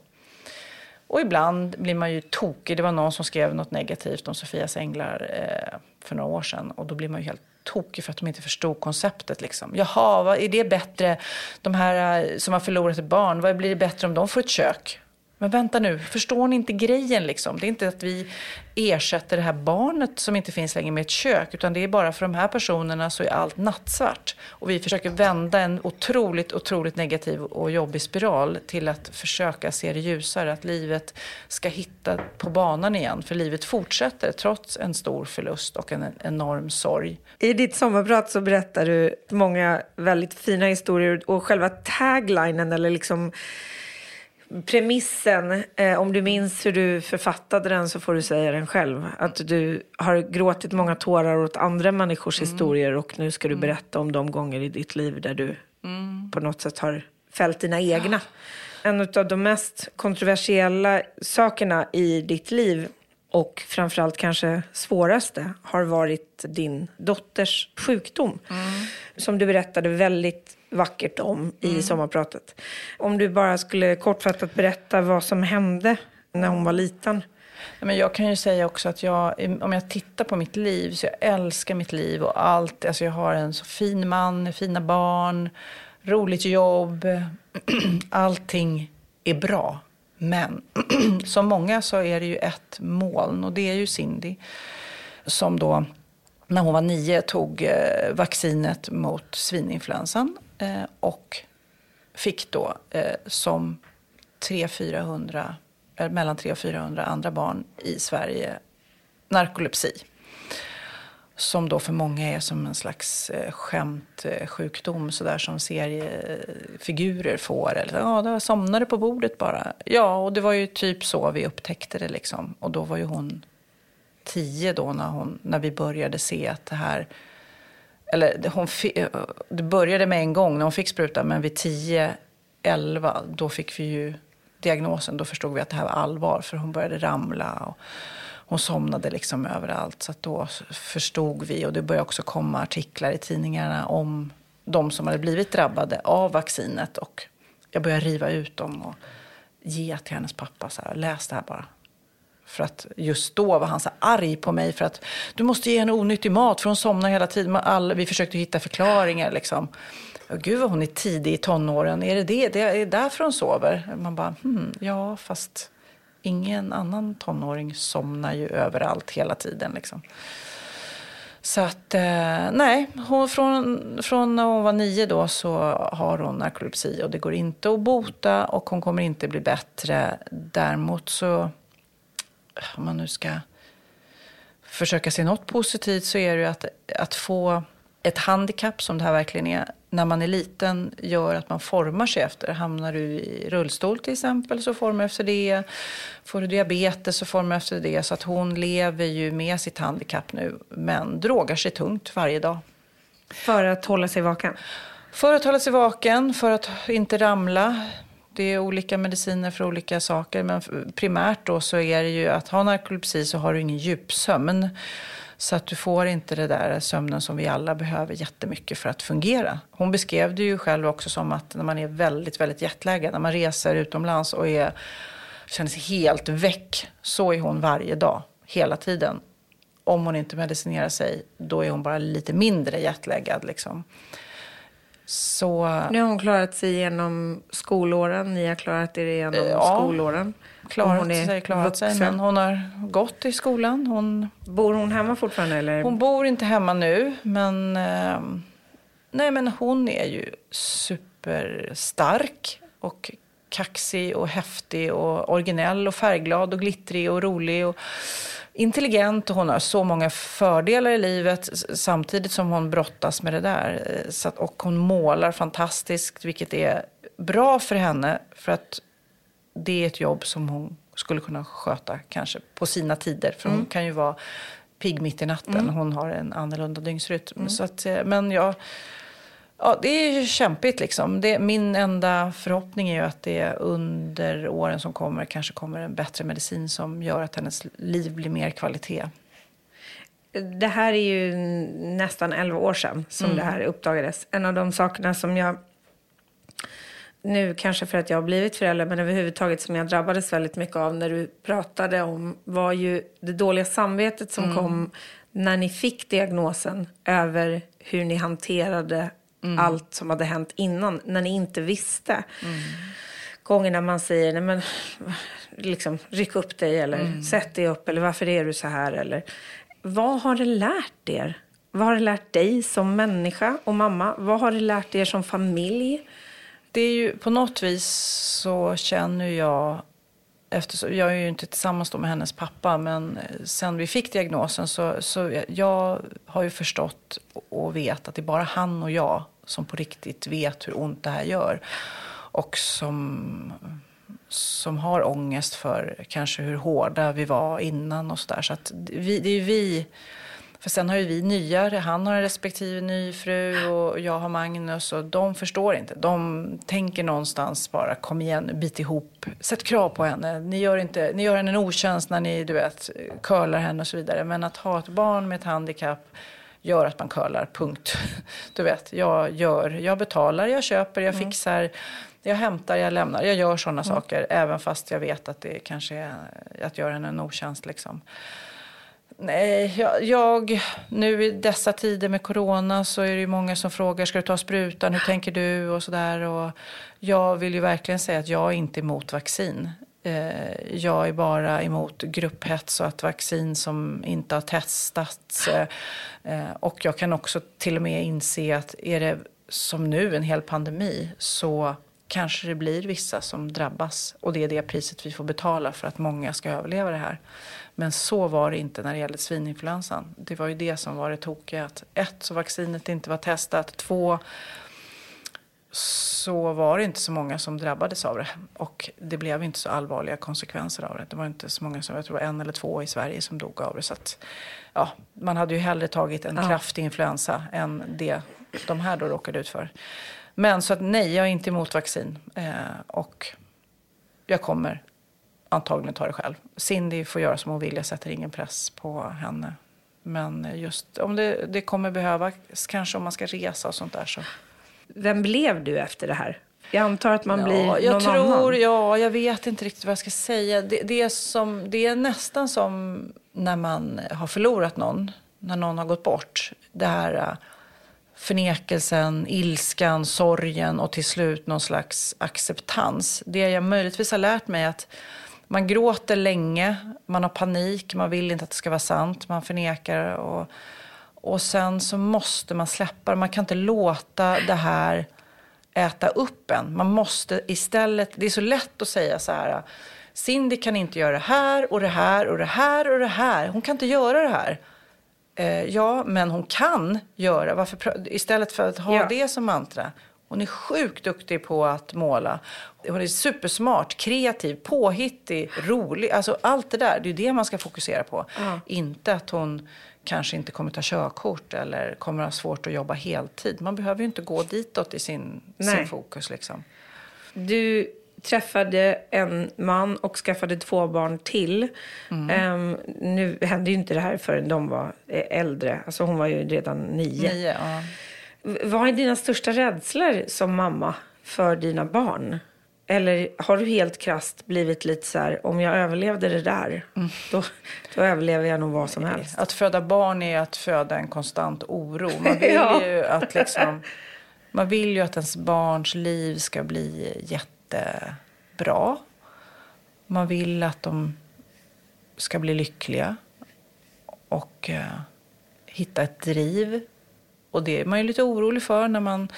Och ibland blir man ju tokig. Det var någon som skrev något negativt om Sofias änglar eh, för några år sedan. Och då blir man ju helt tokig för att de inte förstod konceptet. Liksom. Jaha, vad, är det bättre, de här eh, som har förlorat ett barn, vad blir det bättre om de får ett kök? Men vänta nu, förstår ni inte grejen liksom? Det är inte att vi ersätter det här barnet som inte finns längre med ett kök, utan det är bara för de här personerna så är allt nattsvart. Och vi försöker vända en otroligt, otroligt negativ och jobbig spiral till att försöka se det ljusare, att livet ska hitta på banan igen. För livet fortsätter trots en stor förlust och en enorm sorg.
I ditt sommarprat så berättar du många väldigt fina historier och själva taglinen eller liksom premissen, eh, om du minns hur du författade den så får du säga den själv. Att du har gråtit många tårar åt andra människors historier och nu ska du berätta om de gånger i ditt liv där du på något sätt har fällt dina egna. En av de mest kontroversiella sakerna i ditt liv och framförallt kanske svåraste har varit din dotters sjukdom. Som du berättade väldigt vackert om i sommarpratet. Om du bara skulle kortfattat berätta vad som hände när hon var liten.
Men jag kan ju säga också att jag, om jag tittar på mitt liv, så jag älskar mitt liv och allt. Alltså jag har en så fin man, fina barn, roligt jobb. Allting är bra. Men som många så är det ju ett moln och det är ju Cindy. Som då, när hon var nio, tog eh, vaccinet mot svininfluensan. Eh, och fick då eh, som 300-400, eh, mellan 300 och 400 andra barn i Sverige narkolepsi. Som då för många är som en slags eh, skämtsjukdom, eh, sådär som seriefigurer får. Eller ja, då somnade på bordet bara. Ja, och det var ju typ så vi upptäckte det liksom. Och då var ju hon tio då när, hon, när vi började se att det här eller det- hon fi, eh, det började med en gång när hon fick sprutan, men vid 10, 11, då fick vi ju diagnosen. Då förstod vi att det här var allvar, för hon började ramla. Och hon somnade liksom överallt. Så att då förstod vi, och det började också komma artiklar i tidningarna om de som hade blivit drabbade av vaccinet. Och jag började riva ut dem och ge till hennes pappa. Så här, Läs det här bara. För att just då var han så arg på mig för att du måste ge henne onyttig mat för hon somnar hela tiden. All, vi försökte hitta förklaringar liksom. Och Gud vad hon är tidig i tonåren. Är det det? Det är därför hon sover? Man bara, hmm, ja fast ingen annan tonåring somnar ju överallt hela tiden liksom. Så att, eh, nej, hon, från, från när hon var nio då så har hon narkolepsi och det går inte att bota och hon kommer inte bli bättre. Däremot så, om man nu ska försöka se något positivt så är det ju att, att få ett handikapp som det här verkligen är när man är liten gör att man formar sig efter. Hamnar du i rullstol till exempel så formar du efter det. Får du diabetes så formar du efter det. Så att hon lever ju med sitt handikapp nu men drogar sig tungt varje dag.
För att hålla sig vaken.
För att hålla sig vaken, för att inte ramla. Det är olika mediciner för olika saker. Men primärt då så är det ju att ha narkolepsi så har du ingen djupsömn. Så att du får inte det där sömnen som vi alla behöver jättemycket för att fungera. Hon beskrev det ju själv också som att när man är väldigt, väldigt jetlaggad, när man reser utomlands och är, känner sig helt väck, så är hon varje dag, hela tiden. Om hon inte medicinerar sig, då är hon bara lite mindre jetlaggad liksom. Så
Nu har hon klarat sig igenom skolåren. Ni har klarat er igenom
Ja.
skolåren.
Klarat
hon är
sig, klarat sig. Men hon har gått i skolan. Hon,
Bor hon hemma fortfarande? Eller?
hon bor inte hemma nu, men, eh, nej, men hon är ju superstark. och kaxig och häftig och originell och färgglad och glittrig och rolig och intelligent. Och hon har så många fördelar i livet samtidigt som hon brottas med det där. Eh, Så att, och hon målar fantastiskt, vilket är bra för henne. För att det är ett jobb som hon skulle kunna sköta kanske på sina tider. För hon kan ju vara pigg mitt i natten. Hon har en annorlunda dygnsrytm. Så att, eh, men jag, ja, det är ju kämpigt liksom. Det, min enda förhoppning är ju att det under åren som kommer kanske kommer en bättre medicin som gör att hennes liv blir mer kvalitet.
Det här är ju nästan 11 år sedan som det här uppdagades. En av de sakerna som jag, nu kanske för att jag har blivit förälder, men överhuvudtaget som jag drabbades väldigt mycket av när du pratade om var ju det dåliga samvetet som kom när ni fick diagnosen över hur ni hanterade allt som hade hänt innan, när ni inte visste. Gångerna man säger, nej men, liksom, ryck upp dig eller sätt dig upp eller varför är du så här eller vad har det lärt er? Vad har det lärt dig som människa och mamma? Vad har det lärt er som familj?
Det är ju på något vis så känner jag, eftersom jag är ju inte tillsammans med hennes pappa, men sen vi fick diagnosen så, så jag har ju förstått och vet att det är bara han och jag som på riktigt vet hur ont det här gör. Och som, som har ångest för kanske hur hårda vi var innan och så där. Så att vi, det är ju vi för sen har ju vi nya, han har en respektive ny fru och jag har Magnus och de förstår inte. De tänker någonstans bara, kom igen, bit ihop, sätt krav på henne. Ni gör, inte, ni gör henne en otjänst när ni, du vet, curlar henne och så vidare. Men att ha ett barn med ett handikapp gör att man curlar, punkt. Du vet, jag gör, jag betalar, jag köper, jag fixar, jag hämtar, jag lämnar. Jag gör sådana saker, även fast jag vet att det kanske är att göra henne en otjänst liksom. Nej, jag, jag, nu i dessa tider med corona så är det ju många som frågar, ska du ta sprutan, hur tänker du och sådär. Jag vill ju verkligen säga att jag är inte emot vaccin. Eh, jag är bara emot grupphets och att vaccin som inte har testats. Eh, eh, och jag kan också till och med inse att är det som nu en hel pandemi så kanske det blir vissa som drabbas. Och det är det priset vi får betala för att många ska överleva det här. Men så var det inte när det gällde svininfluensan. Det var ju det som var det tokiga. Att ett, så vaccinet inte var testat. Två, så var det inte så många som drabbades av det. Och det blev inte så allvarliga konsekvenser av det. Det var inte så många som, jag tror en eller två i Sverige som dog av det. Så att, ja, man hade ju hellre tagit en kraftig influensa än det de här då råkade ut för. Men så att nej, jag är inte emot vaccin. Eh, och jag kommer antagligen ta det själv. Cindy får göra som hon vill, jag sätter ingen press på henne. Men just om det, det kommer behövas, kanske om man ska resa och sånt där så.
Vem blev du efter det här? Jag antar att man blir
ja, jag
någon
tror,
annan.
Ja, jag vet inte riktigt vad jag ska säga. Det, det, är som, det är nästan som när man har förlorat någon, när någon har gått bort. Det här äh, förnekelsen, ilskan, sorgen och till slut någon slags acceptans. Det jag möjligtvis har lärt mig är att man gråter länge, man har panik, man vill inte att det ska vara sant, man förnekar. Och, och sen så måste man släppa det. Man kan inte låta det här äta upp en. Man måste istället, det är så lätt att säga så här, Cindy kan inte göra det här och det här och det här och det här. Hon kan inte göra det här. Eh, ja, men hon kan göra, varför, istället för att ha
Ja.
det som mantra. Hon är sjukt duktig på att måla. Hon är supersmart, kreativ, påhittig, rolig. Alltså allt det där, det är det man ska fokusera på. Inte att hon kanske inte kommer ta körkort eller kommer ha svårt att jobba heltid. Man behöver ju inte gå ditåt i sin,
Nej.
sin fokus liksom.
Du träffade en man och skaffade två barn till.
Mm.
Ehm, nu hände ju inte det här förrän de var eh, äldre. Alltså hon var ju redan nio.
Nio, ja.
Vad är dina största rädslor som mamma för dina barn? Eller har du helt krasst blivit lite så här, om jag överlevde det där,
Mm.
då, då överlever jag nog vad som helst.
Att föda barn är att föda en konstant oro. Man vill
Ja.
ju att liksom, man vill ju att ens barns liv ska bli jättebra. Man vill att de ska bli lyckliga och eh, hitta ett driv. Och det är man ju lite orolig för när man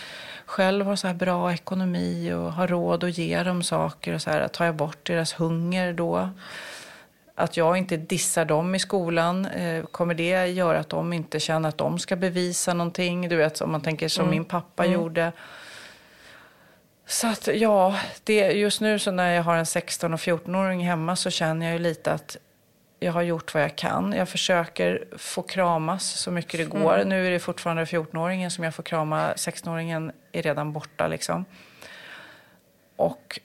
själv har så här bra ekonomi och har råd att ge dem saker. Och så här, tar jag bort deras hunger då? Att jag inte dissar dem i skolan, eh, kommer det göra att de inte känner att de ska bevisa någonting? Du vet, om man tänker som min pappa gjorde. Så att ja, det, just nu så när jag har en 16 och 14-åring hemma så känner jag ju lite att jag har gjort vad jag kan. Jag försöker få kramas så mycket det går. Nu är det fortfarande 14-åringen som jag får krama. 16-åringen är redan borta liksom. Och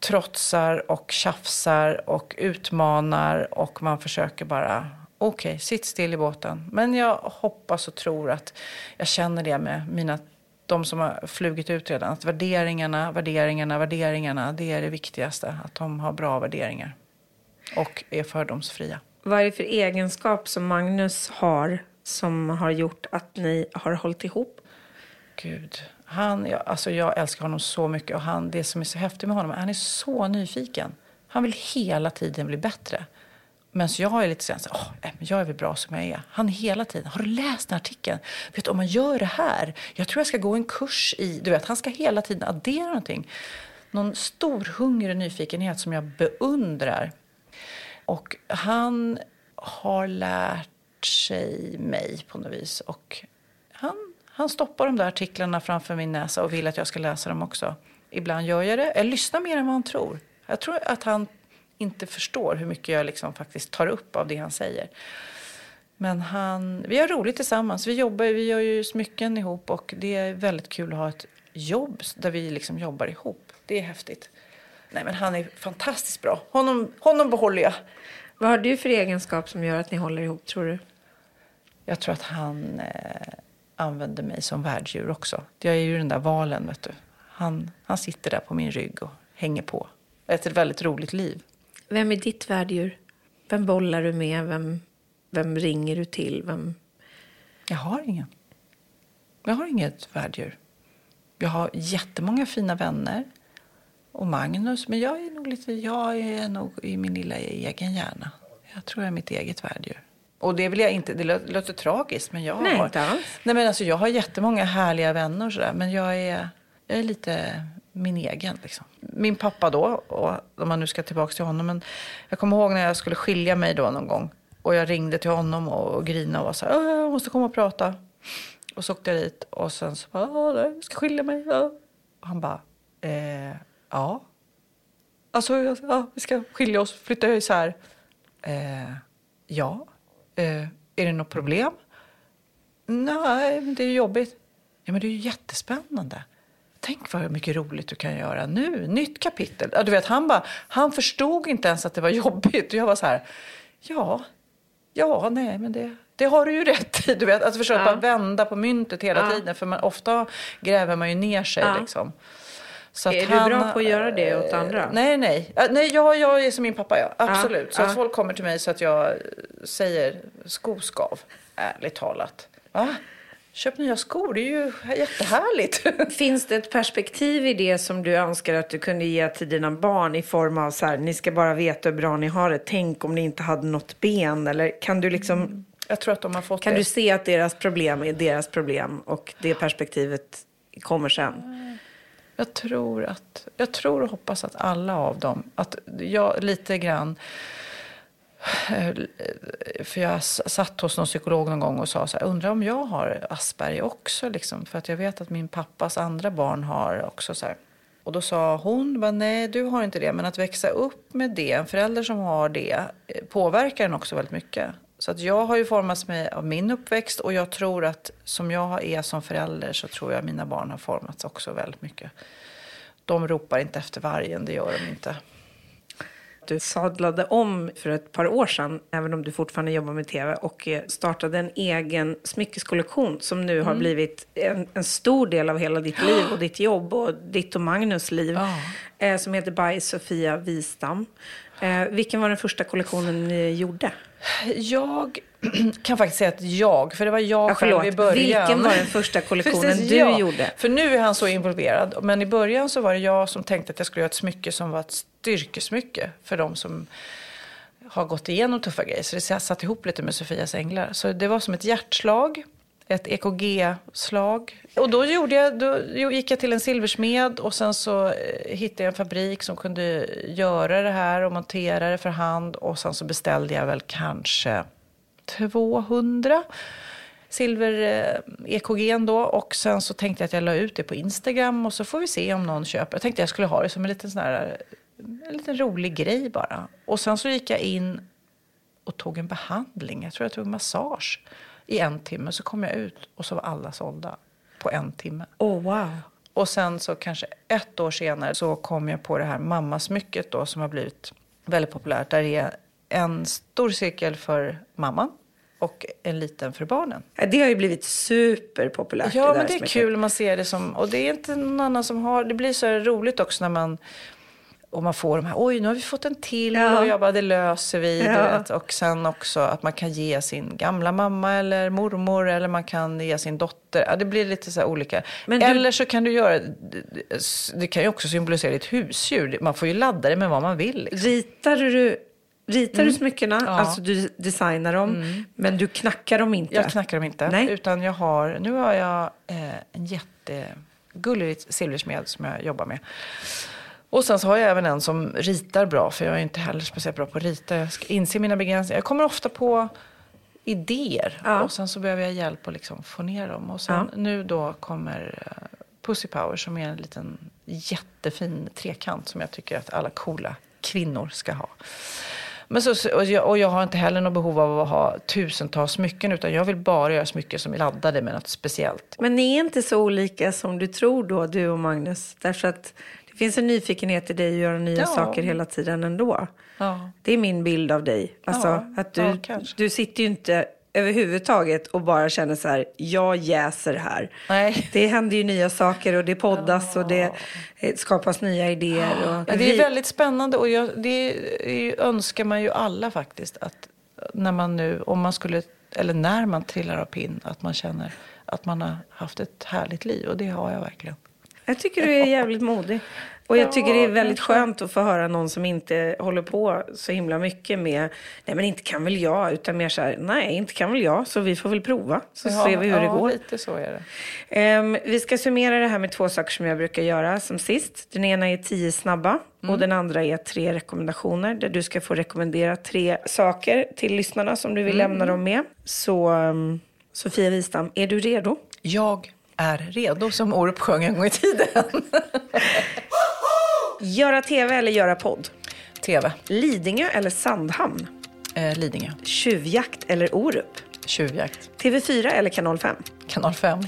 trotsar och tjafsar och utmanar och man försöker bara okej, sitt still i båten. Men jag hoppas och tror att jag känner det med mina de som har flugit ut redan. Att värderingarna, värderingarna, värderingarna, det är det viktigaste. Att de har bra värderingar och är fördomsfria.
Vad är det för egenskap som Magnus har som har gjort att ni har hållit ihop?
Gud, han, jag, alltså jag älskar honom så mycket och han, det som är så häftigt med honom, han är så nyfiken. Han vill hela tiden bli bättre. Men så jag är lite så åh, nej, men jag är väl bra som jag är. Han hela tiden, har du läst den artikeln? Vet du, om man gör det här, jag tror jag ska gå en kurs i, du vet, han ska hela tiden addera någonting. Någon stor hunger och nyfikenhet som jag beundrar. Och han har lärt sig mig på något vis. Och han, han stoppar de där artiklarna framför min näsa och vill att jag ska läsa dem också. Ibland gör jag det. Jag lyssnar mer än vad han tror. Jag tror att han inte förstår hur mycket jag liksom faktiskt tar upp av det han säger. Men han, vi har roligt tillsammans. Vi jobbar, vi gör ju smycken ihop och det är väldigt kul att ha ett jobb där vi liksom jobbar ihop. Det är häftigt. Nej men han är fantastiskt bra. Honom, honom behåller jag.
Vad har du för egenskap som gör att ni håller ihop, tror du?
Jag tror att han eh, använder mig som värddjur också. Jag är ju den där valen, vet du. Han, han sitter där på min rygg och hänger på. Ett väldigt roligt liv.
Vem är ditt värddjur? Vem bollar du med? Vem, vem ringer du till? Vem...
Jag har ingen. Jag har inget värddjur. Jag har jättemånga fina vänner. Och Magnus. Men jag är nog lite, jag är nog i min lilla egen hjärna. Jag tror jag är mitt eget värddjur. Och det vill jag inte, det låter, låter tragiskt men jag
Nej,
har.
inte alls.
Nej men alltså jag har jättemånga härliga vänner och sådär. Men jag är, jag är lite min egen liksom. Min pappa då, och om man nu ska tillbaka till honom. Men jag kommer ihåg när jag skulle skilja mig då någon gång. Och jag ringde till honom och, och grinade och var så här, "Åh, jag måste komma och prata. Och så åkte jag dit och sen så bara, "Åh, nej, jag ska skilja mig. Och han bara, eh, ja. Alltså, ja, vi ska skilja oss, flytta isär. Eh, ja. Eh, är det något problem? Nej, men det är jobbigt. Ja, men det är ju jättespännande. Tänk vad mycket roligt du kan göra nu. Nytt kapitel. Ja, du vet, han, bara, han förstod inte ens att det var jobbigt. Och jag var så här, ja, ja, nej, men det, det har du ju rätt i. Du vet, alltså försöka bara vända på myntet hela
Ja.
tiden. För man, ofta gräver man ju ner sig.
Ja.
Liksom. Så
Är
att
du bra på att göra det åt
eh,
andra?
Nej, nej. Ja, nej jag, jag är som min pappa, ja. Absolut. så
ja.
att folk kommer till mig så att jag säger skoskav, ärligt talat. Va? Köp nya skor, det är ju jättehärligt.
Finns det ett perspektiv i det som du önskar att du kunde ge till dina barn i form av så här, ni ska bara veta hur bra ni har det. Tänk om ni inte hade något ben. Eller kan du liksom,
jag tror att de har fått
kan
det.
du se att deras problem är deras problem och det perspektivet kommer sen?
Jag tror, att, jag tror och hoppas att alla av dem, att jag lite grann... Eh, för jag satt hos någon psykolog någon gång och sa så här, undrar om jag har Asperger också liksom. För att jag vet att min pappas andra barn har också så här. Och då sa hon, bara, nej du har inte det. Men att växa upp med det, en förälder som har det, eh, påverkar en också väldigt mycket. Så att jag har ju formats med av min uppväxt och jag tror att som jag är som förälder så tror jag att mina barn har formats också väldigt mycket. De ropar inte efter vargen, det gör de inte.
Du sadlade om för ett par år sedan, även om du fortfarande jobbar med tv, och eh, startade en egen smyckeskollektion som nu har blivit en, en stor del av hela ditt liv och ditt jobb och ditt och Magnus liv. Eh, som heter By Sofia Wistam. Eh, vilken var den första kollektionen ni gjorde?
Jag kan faktiskt säga att jag, för det var jag
Ja,
själv i början.
Vilken var den första kollektionen
Precis,
du
ja.
gjorde?
För nu är han så involverad. Men i början så var det jag som tänkte att jag skulle göra ett smycke som var ett styrkesmycke för de som har gått igenom tuffa grejer. Så det satt ihop lite med Sofias änglar. Så det var som ett hjärtslag ett EKG-slag. Och då, gjorde jag, då gick jag till en silversmed och sen så eh, hittade jag en fabrik som kunde göra det här och montera det för hand. Och sen så beställde jag väl kanske 200 silver-EKG eh, då. Och sen så tänkte jag att jag la ut det på Instagram och så får vi se om någon köper. Jag tänkte jag skulle ha det som en liten sån här, eh, en liten rolig grej bara. Och sen så gick jag in och tog en behandling. Jag tror jag tog massage i en timme. Så kom jag ut och så var alla sålda på en timme.
Oh, wow.
Och sen så kanske ett år senare så kom jag på det här mammasmycket då som har blivit väldigt populärt. Där det är en stor cirkel för mamman och en liten för barnen.
Det har ju blivit superpopulärt.
Ja,
där
men det är
smycket.
kul. Man ser det som... Och det är inte någon annan som har... Det blir så roligt också när man... Och man får de här, oj nu har vi fått en till
Ja.
och jag bara, det löser vi.
Ja.
Och sen också att man kan ge sin gamla mamma eller mormor eller man kan ge sin dotter. Ja, det blir lite så olika.
Men du-
Eller så kan du göra, det kan ju också symbolisera ditt husdjur. Man får ju ladda det med vad man vill. Liksom.
Ritar du, ritar du smyckena?
Ja.
Alltså du designar dem, men du knackar dem inte?
Jag knackar dem inte.
Nej.
Utan jag har, nu har jag eh, en jättegullig silversmed som jag jobbar med. Och sen så har jag även en som ritar bra, för jag är inte heller speciellt bra på att rita. Jag ska inse mina begränsningar. Jag kommer ofta på idéer
Ja.
och sen så behöver jag hjälp att liksom få ner dem. Och sen
Ja.
nu då kommer eh, Pussy Power som är en liten jättefin trekant som jag tycker att alla coola kvinnor ska ha. Men så, och, jag, och jag har inte heller något behov av att ha tusentals smycken utan jag vill bara göra smycken som är laddade med något speciellt.
Men ni är inte så olika som du tror då, du och Magnus. Därför att det finns en nyfikenhet i dig att göra nya
Ja.
saker hela tiden ändå.
Ja.
Det är min bild av dig. Alltså,
Ja,
att du, du sitter ju inte överhuvudtaget och bara känner så här, jag jäser här.
Nej.
Det händer ju nya saker och det poddas och det eh, skapas nya idéer. Och
Ja, det är väldigt spännande och jag, det är, önskar man ju alla faktiskt. Att när man nu, om man skulle, eller när man trillar av pinn, att man känner att man har haft ett härligt liv. Och det har jag verkligen.
Jag tycker du är jävligt modig. Och jag
Ja,
tycker det är väldigt skönt att få höra någon som inte håller på så himla mycket med, nej men inte kan väl jag, utan mer så här, nej inte kan väl jag, så vi får väl prova, så
Ja,
ser vi hur det
ja,
går.
lite så är det.
Ehm, vi ska summera det här med två saker som jag brukar göra som sist. Den ena är tio snabba
Mm.
och den andra är tre rekommendationer där du ska få rekommendera tre saker till lyssnarna som du vill
Mm.
lämna dem med. Så um, Sofia Wistam, är du redo?
Jag är redo, som Orup sjöng en gång i tiden.
Göra tv eller göra podd?
TV,
Lidingö eller Sandhamn?
eh, Lidingö,
Tjuvjakt eller Orup?
tjuvjakt,
TV4 eller Kanal 5?
kanal 5.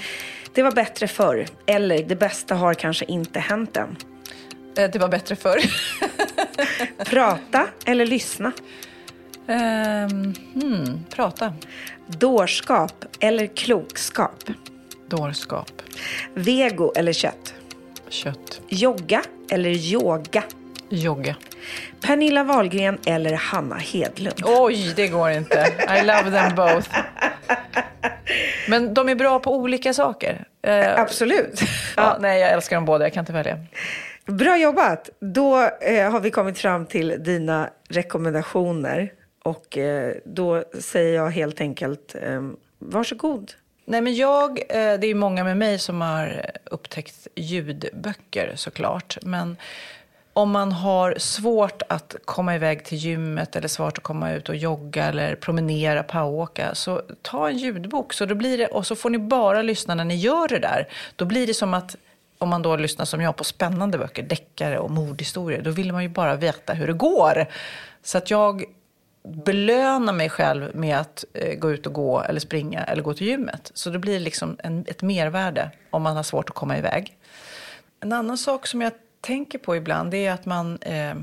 Det var bättre förr. Eller det bästa har kanske inte hänt än.
Eh, det var bättre förr.
Prata eller lyssna?
Ehm, hmm, prata,
Dårskap eller klokskap?
Dårskap,
Vego eller kött?
kött,
Jogga eller yoga?
jogga.
Pernilla Wahlgren eller Hanna Hedlund?
Oj, det går inte. I love them both. Men de är bra på olika saker. Eh,
Absolut.
ja, nej, jag älskar dem båda. Jag kan inte välja.
Bra jobbat! Då eh, har vi kommit fram till dina rekommendationer. Och eh, då säger jag helt enkelt eh, varsågod.
Nej, men jag, eh, det är många med mig som har upptäckt ljudböcker såklart. Men om man har svårt att komma iväg till gymmet eller svårt att komma ut och jogga eller promenera, poweråka, så ta en ljudbok. Så då blir det, och så får ni bara lyssna när ni gör det där. Då blir det som att om man då lyssnar som jag på spännande böcker, deckare och mordhistorier, då vill man ju bara veta hur det går. Så att jag belöna mig själv med att eh, gå ut och gå eller springa eller gå till gymmet. Så det blir liksom en, ett mervärde om man har svårt att komma iväg. En annan sak som jag tänker på ibland det är att man eh,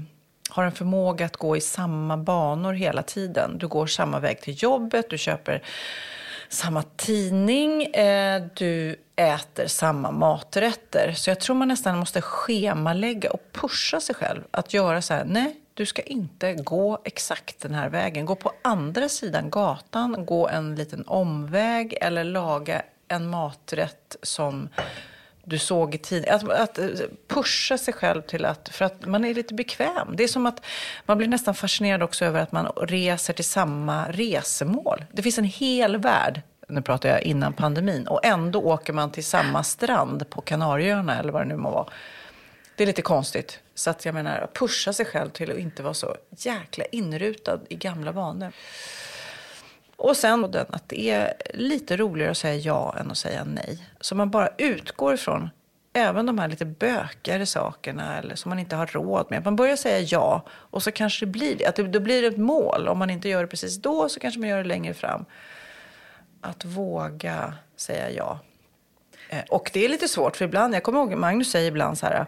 har en förmåga att gå i samma banor hela tiden. Du går samma väg till jobbet, du köper samma tidning, eh, du äter samma maträtter. Så jag tror man nästan måste schemalägga och pusha sig själv att göra så här, nej, du ska inte gå exakt den här vägen. Gå på andra sidan gatan, gå en liten omväg eller laga en maträtt som du såg i tidningen. Att, att eh, pusha sig själv till att, för att man är lite bekväm. Det är som att man blir nästan fascinerad också över att man reser till samma resemål. Det finns en hel värld nu pratar jag innan pandemin, och ändå åker man till samma strand på Kanarieöarna eller vad det nu må vara. Det är lite konstigt. Så att jag menar, pusha sig själv till att inte vara så jäkla inrutad i gamla vanor. Och sen den att det är lite roligare att säga ja än att säga nej. Så man bara utgår ifrån även de här lite bökigare sakerna eller som man inte har råd med. Man börjar säga ja och så kanske det blir det. Att det, då blir det ett mål. Om man inte gör det precis då så kanske man gör det längre fram. Att våga säga ja. Eh, och det är lite svårt för ibland, jag kommer ihåg Magnus säger ibland så här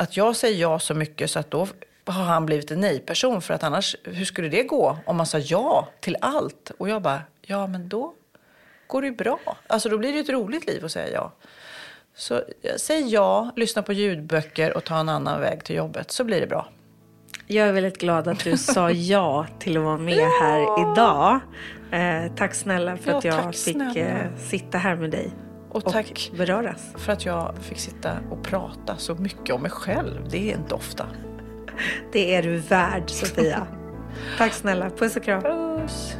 att jag säger ja så mycket så att då har han blivit en nej-person. För att annars, hur skulle det gå om man sa ja till allt? Och jag bara, ja men då går det ju bra. Alltså då blir det ett roligt liv att säga ja. Så jag säger ja, lyssna på ljudböcker och ta en annan väg till jobbet så blir det bra.
Jag är väldigt glad att du sa ja till att vara med här idag. Eh, tack snälla för
Ja,
att jag fick eh, sitta här med dig.
Och tack och
beröras.
för att jag fick sitta och prata så mycket om mig själv. Det är inte ofta.
Det är du värd, Sofia. tack snälla. Puss och kram.
Puss.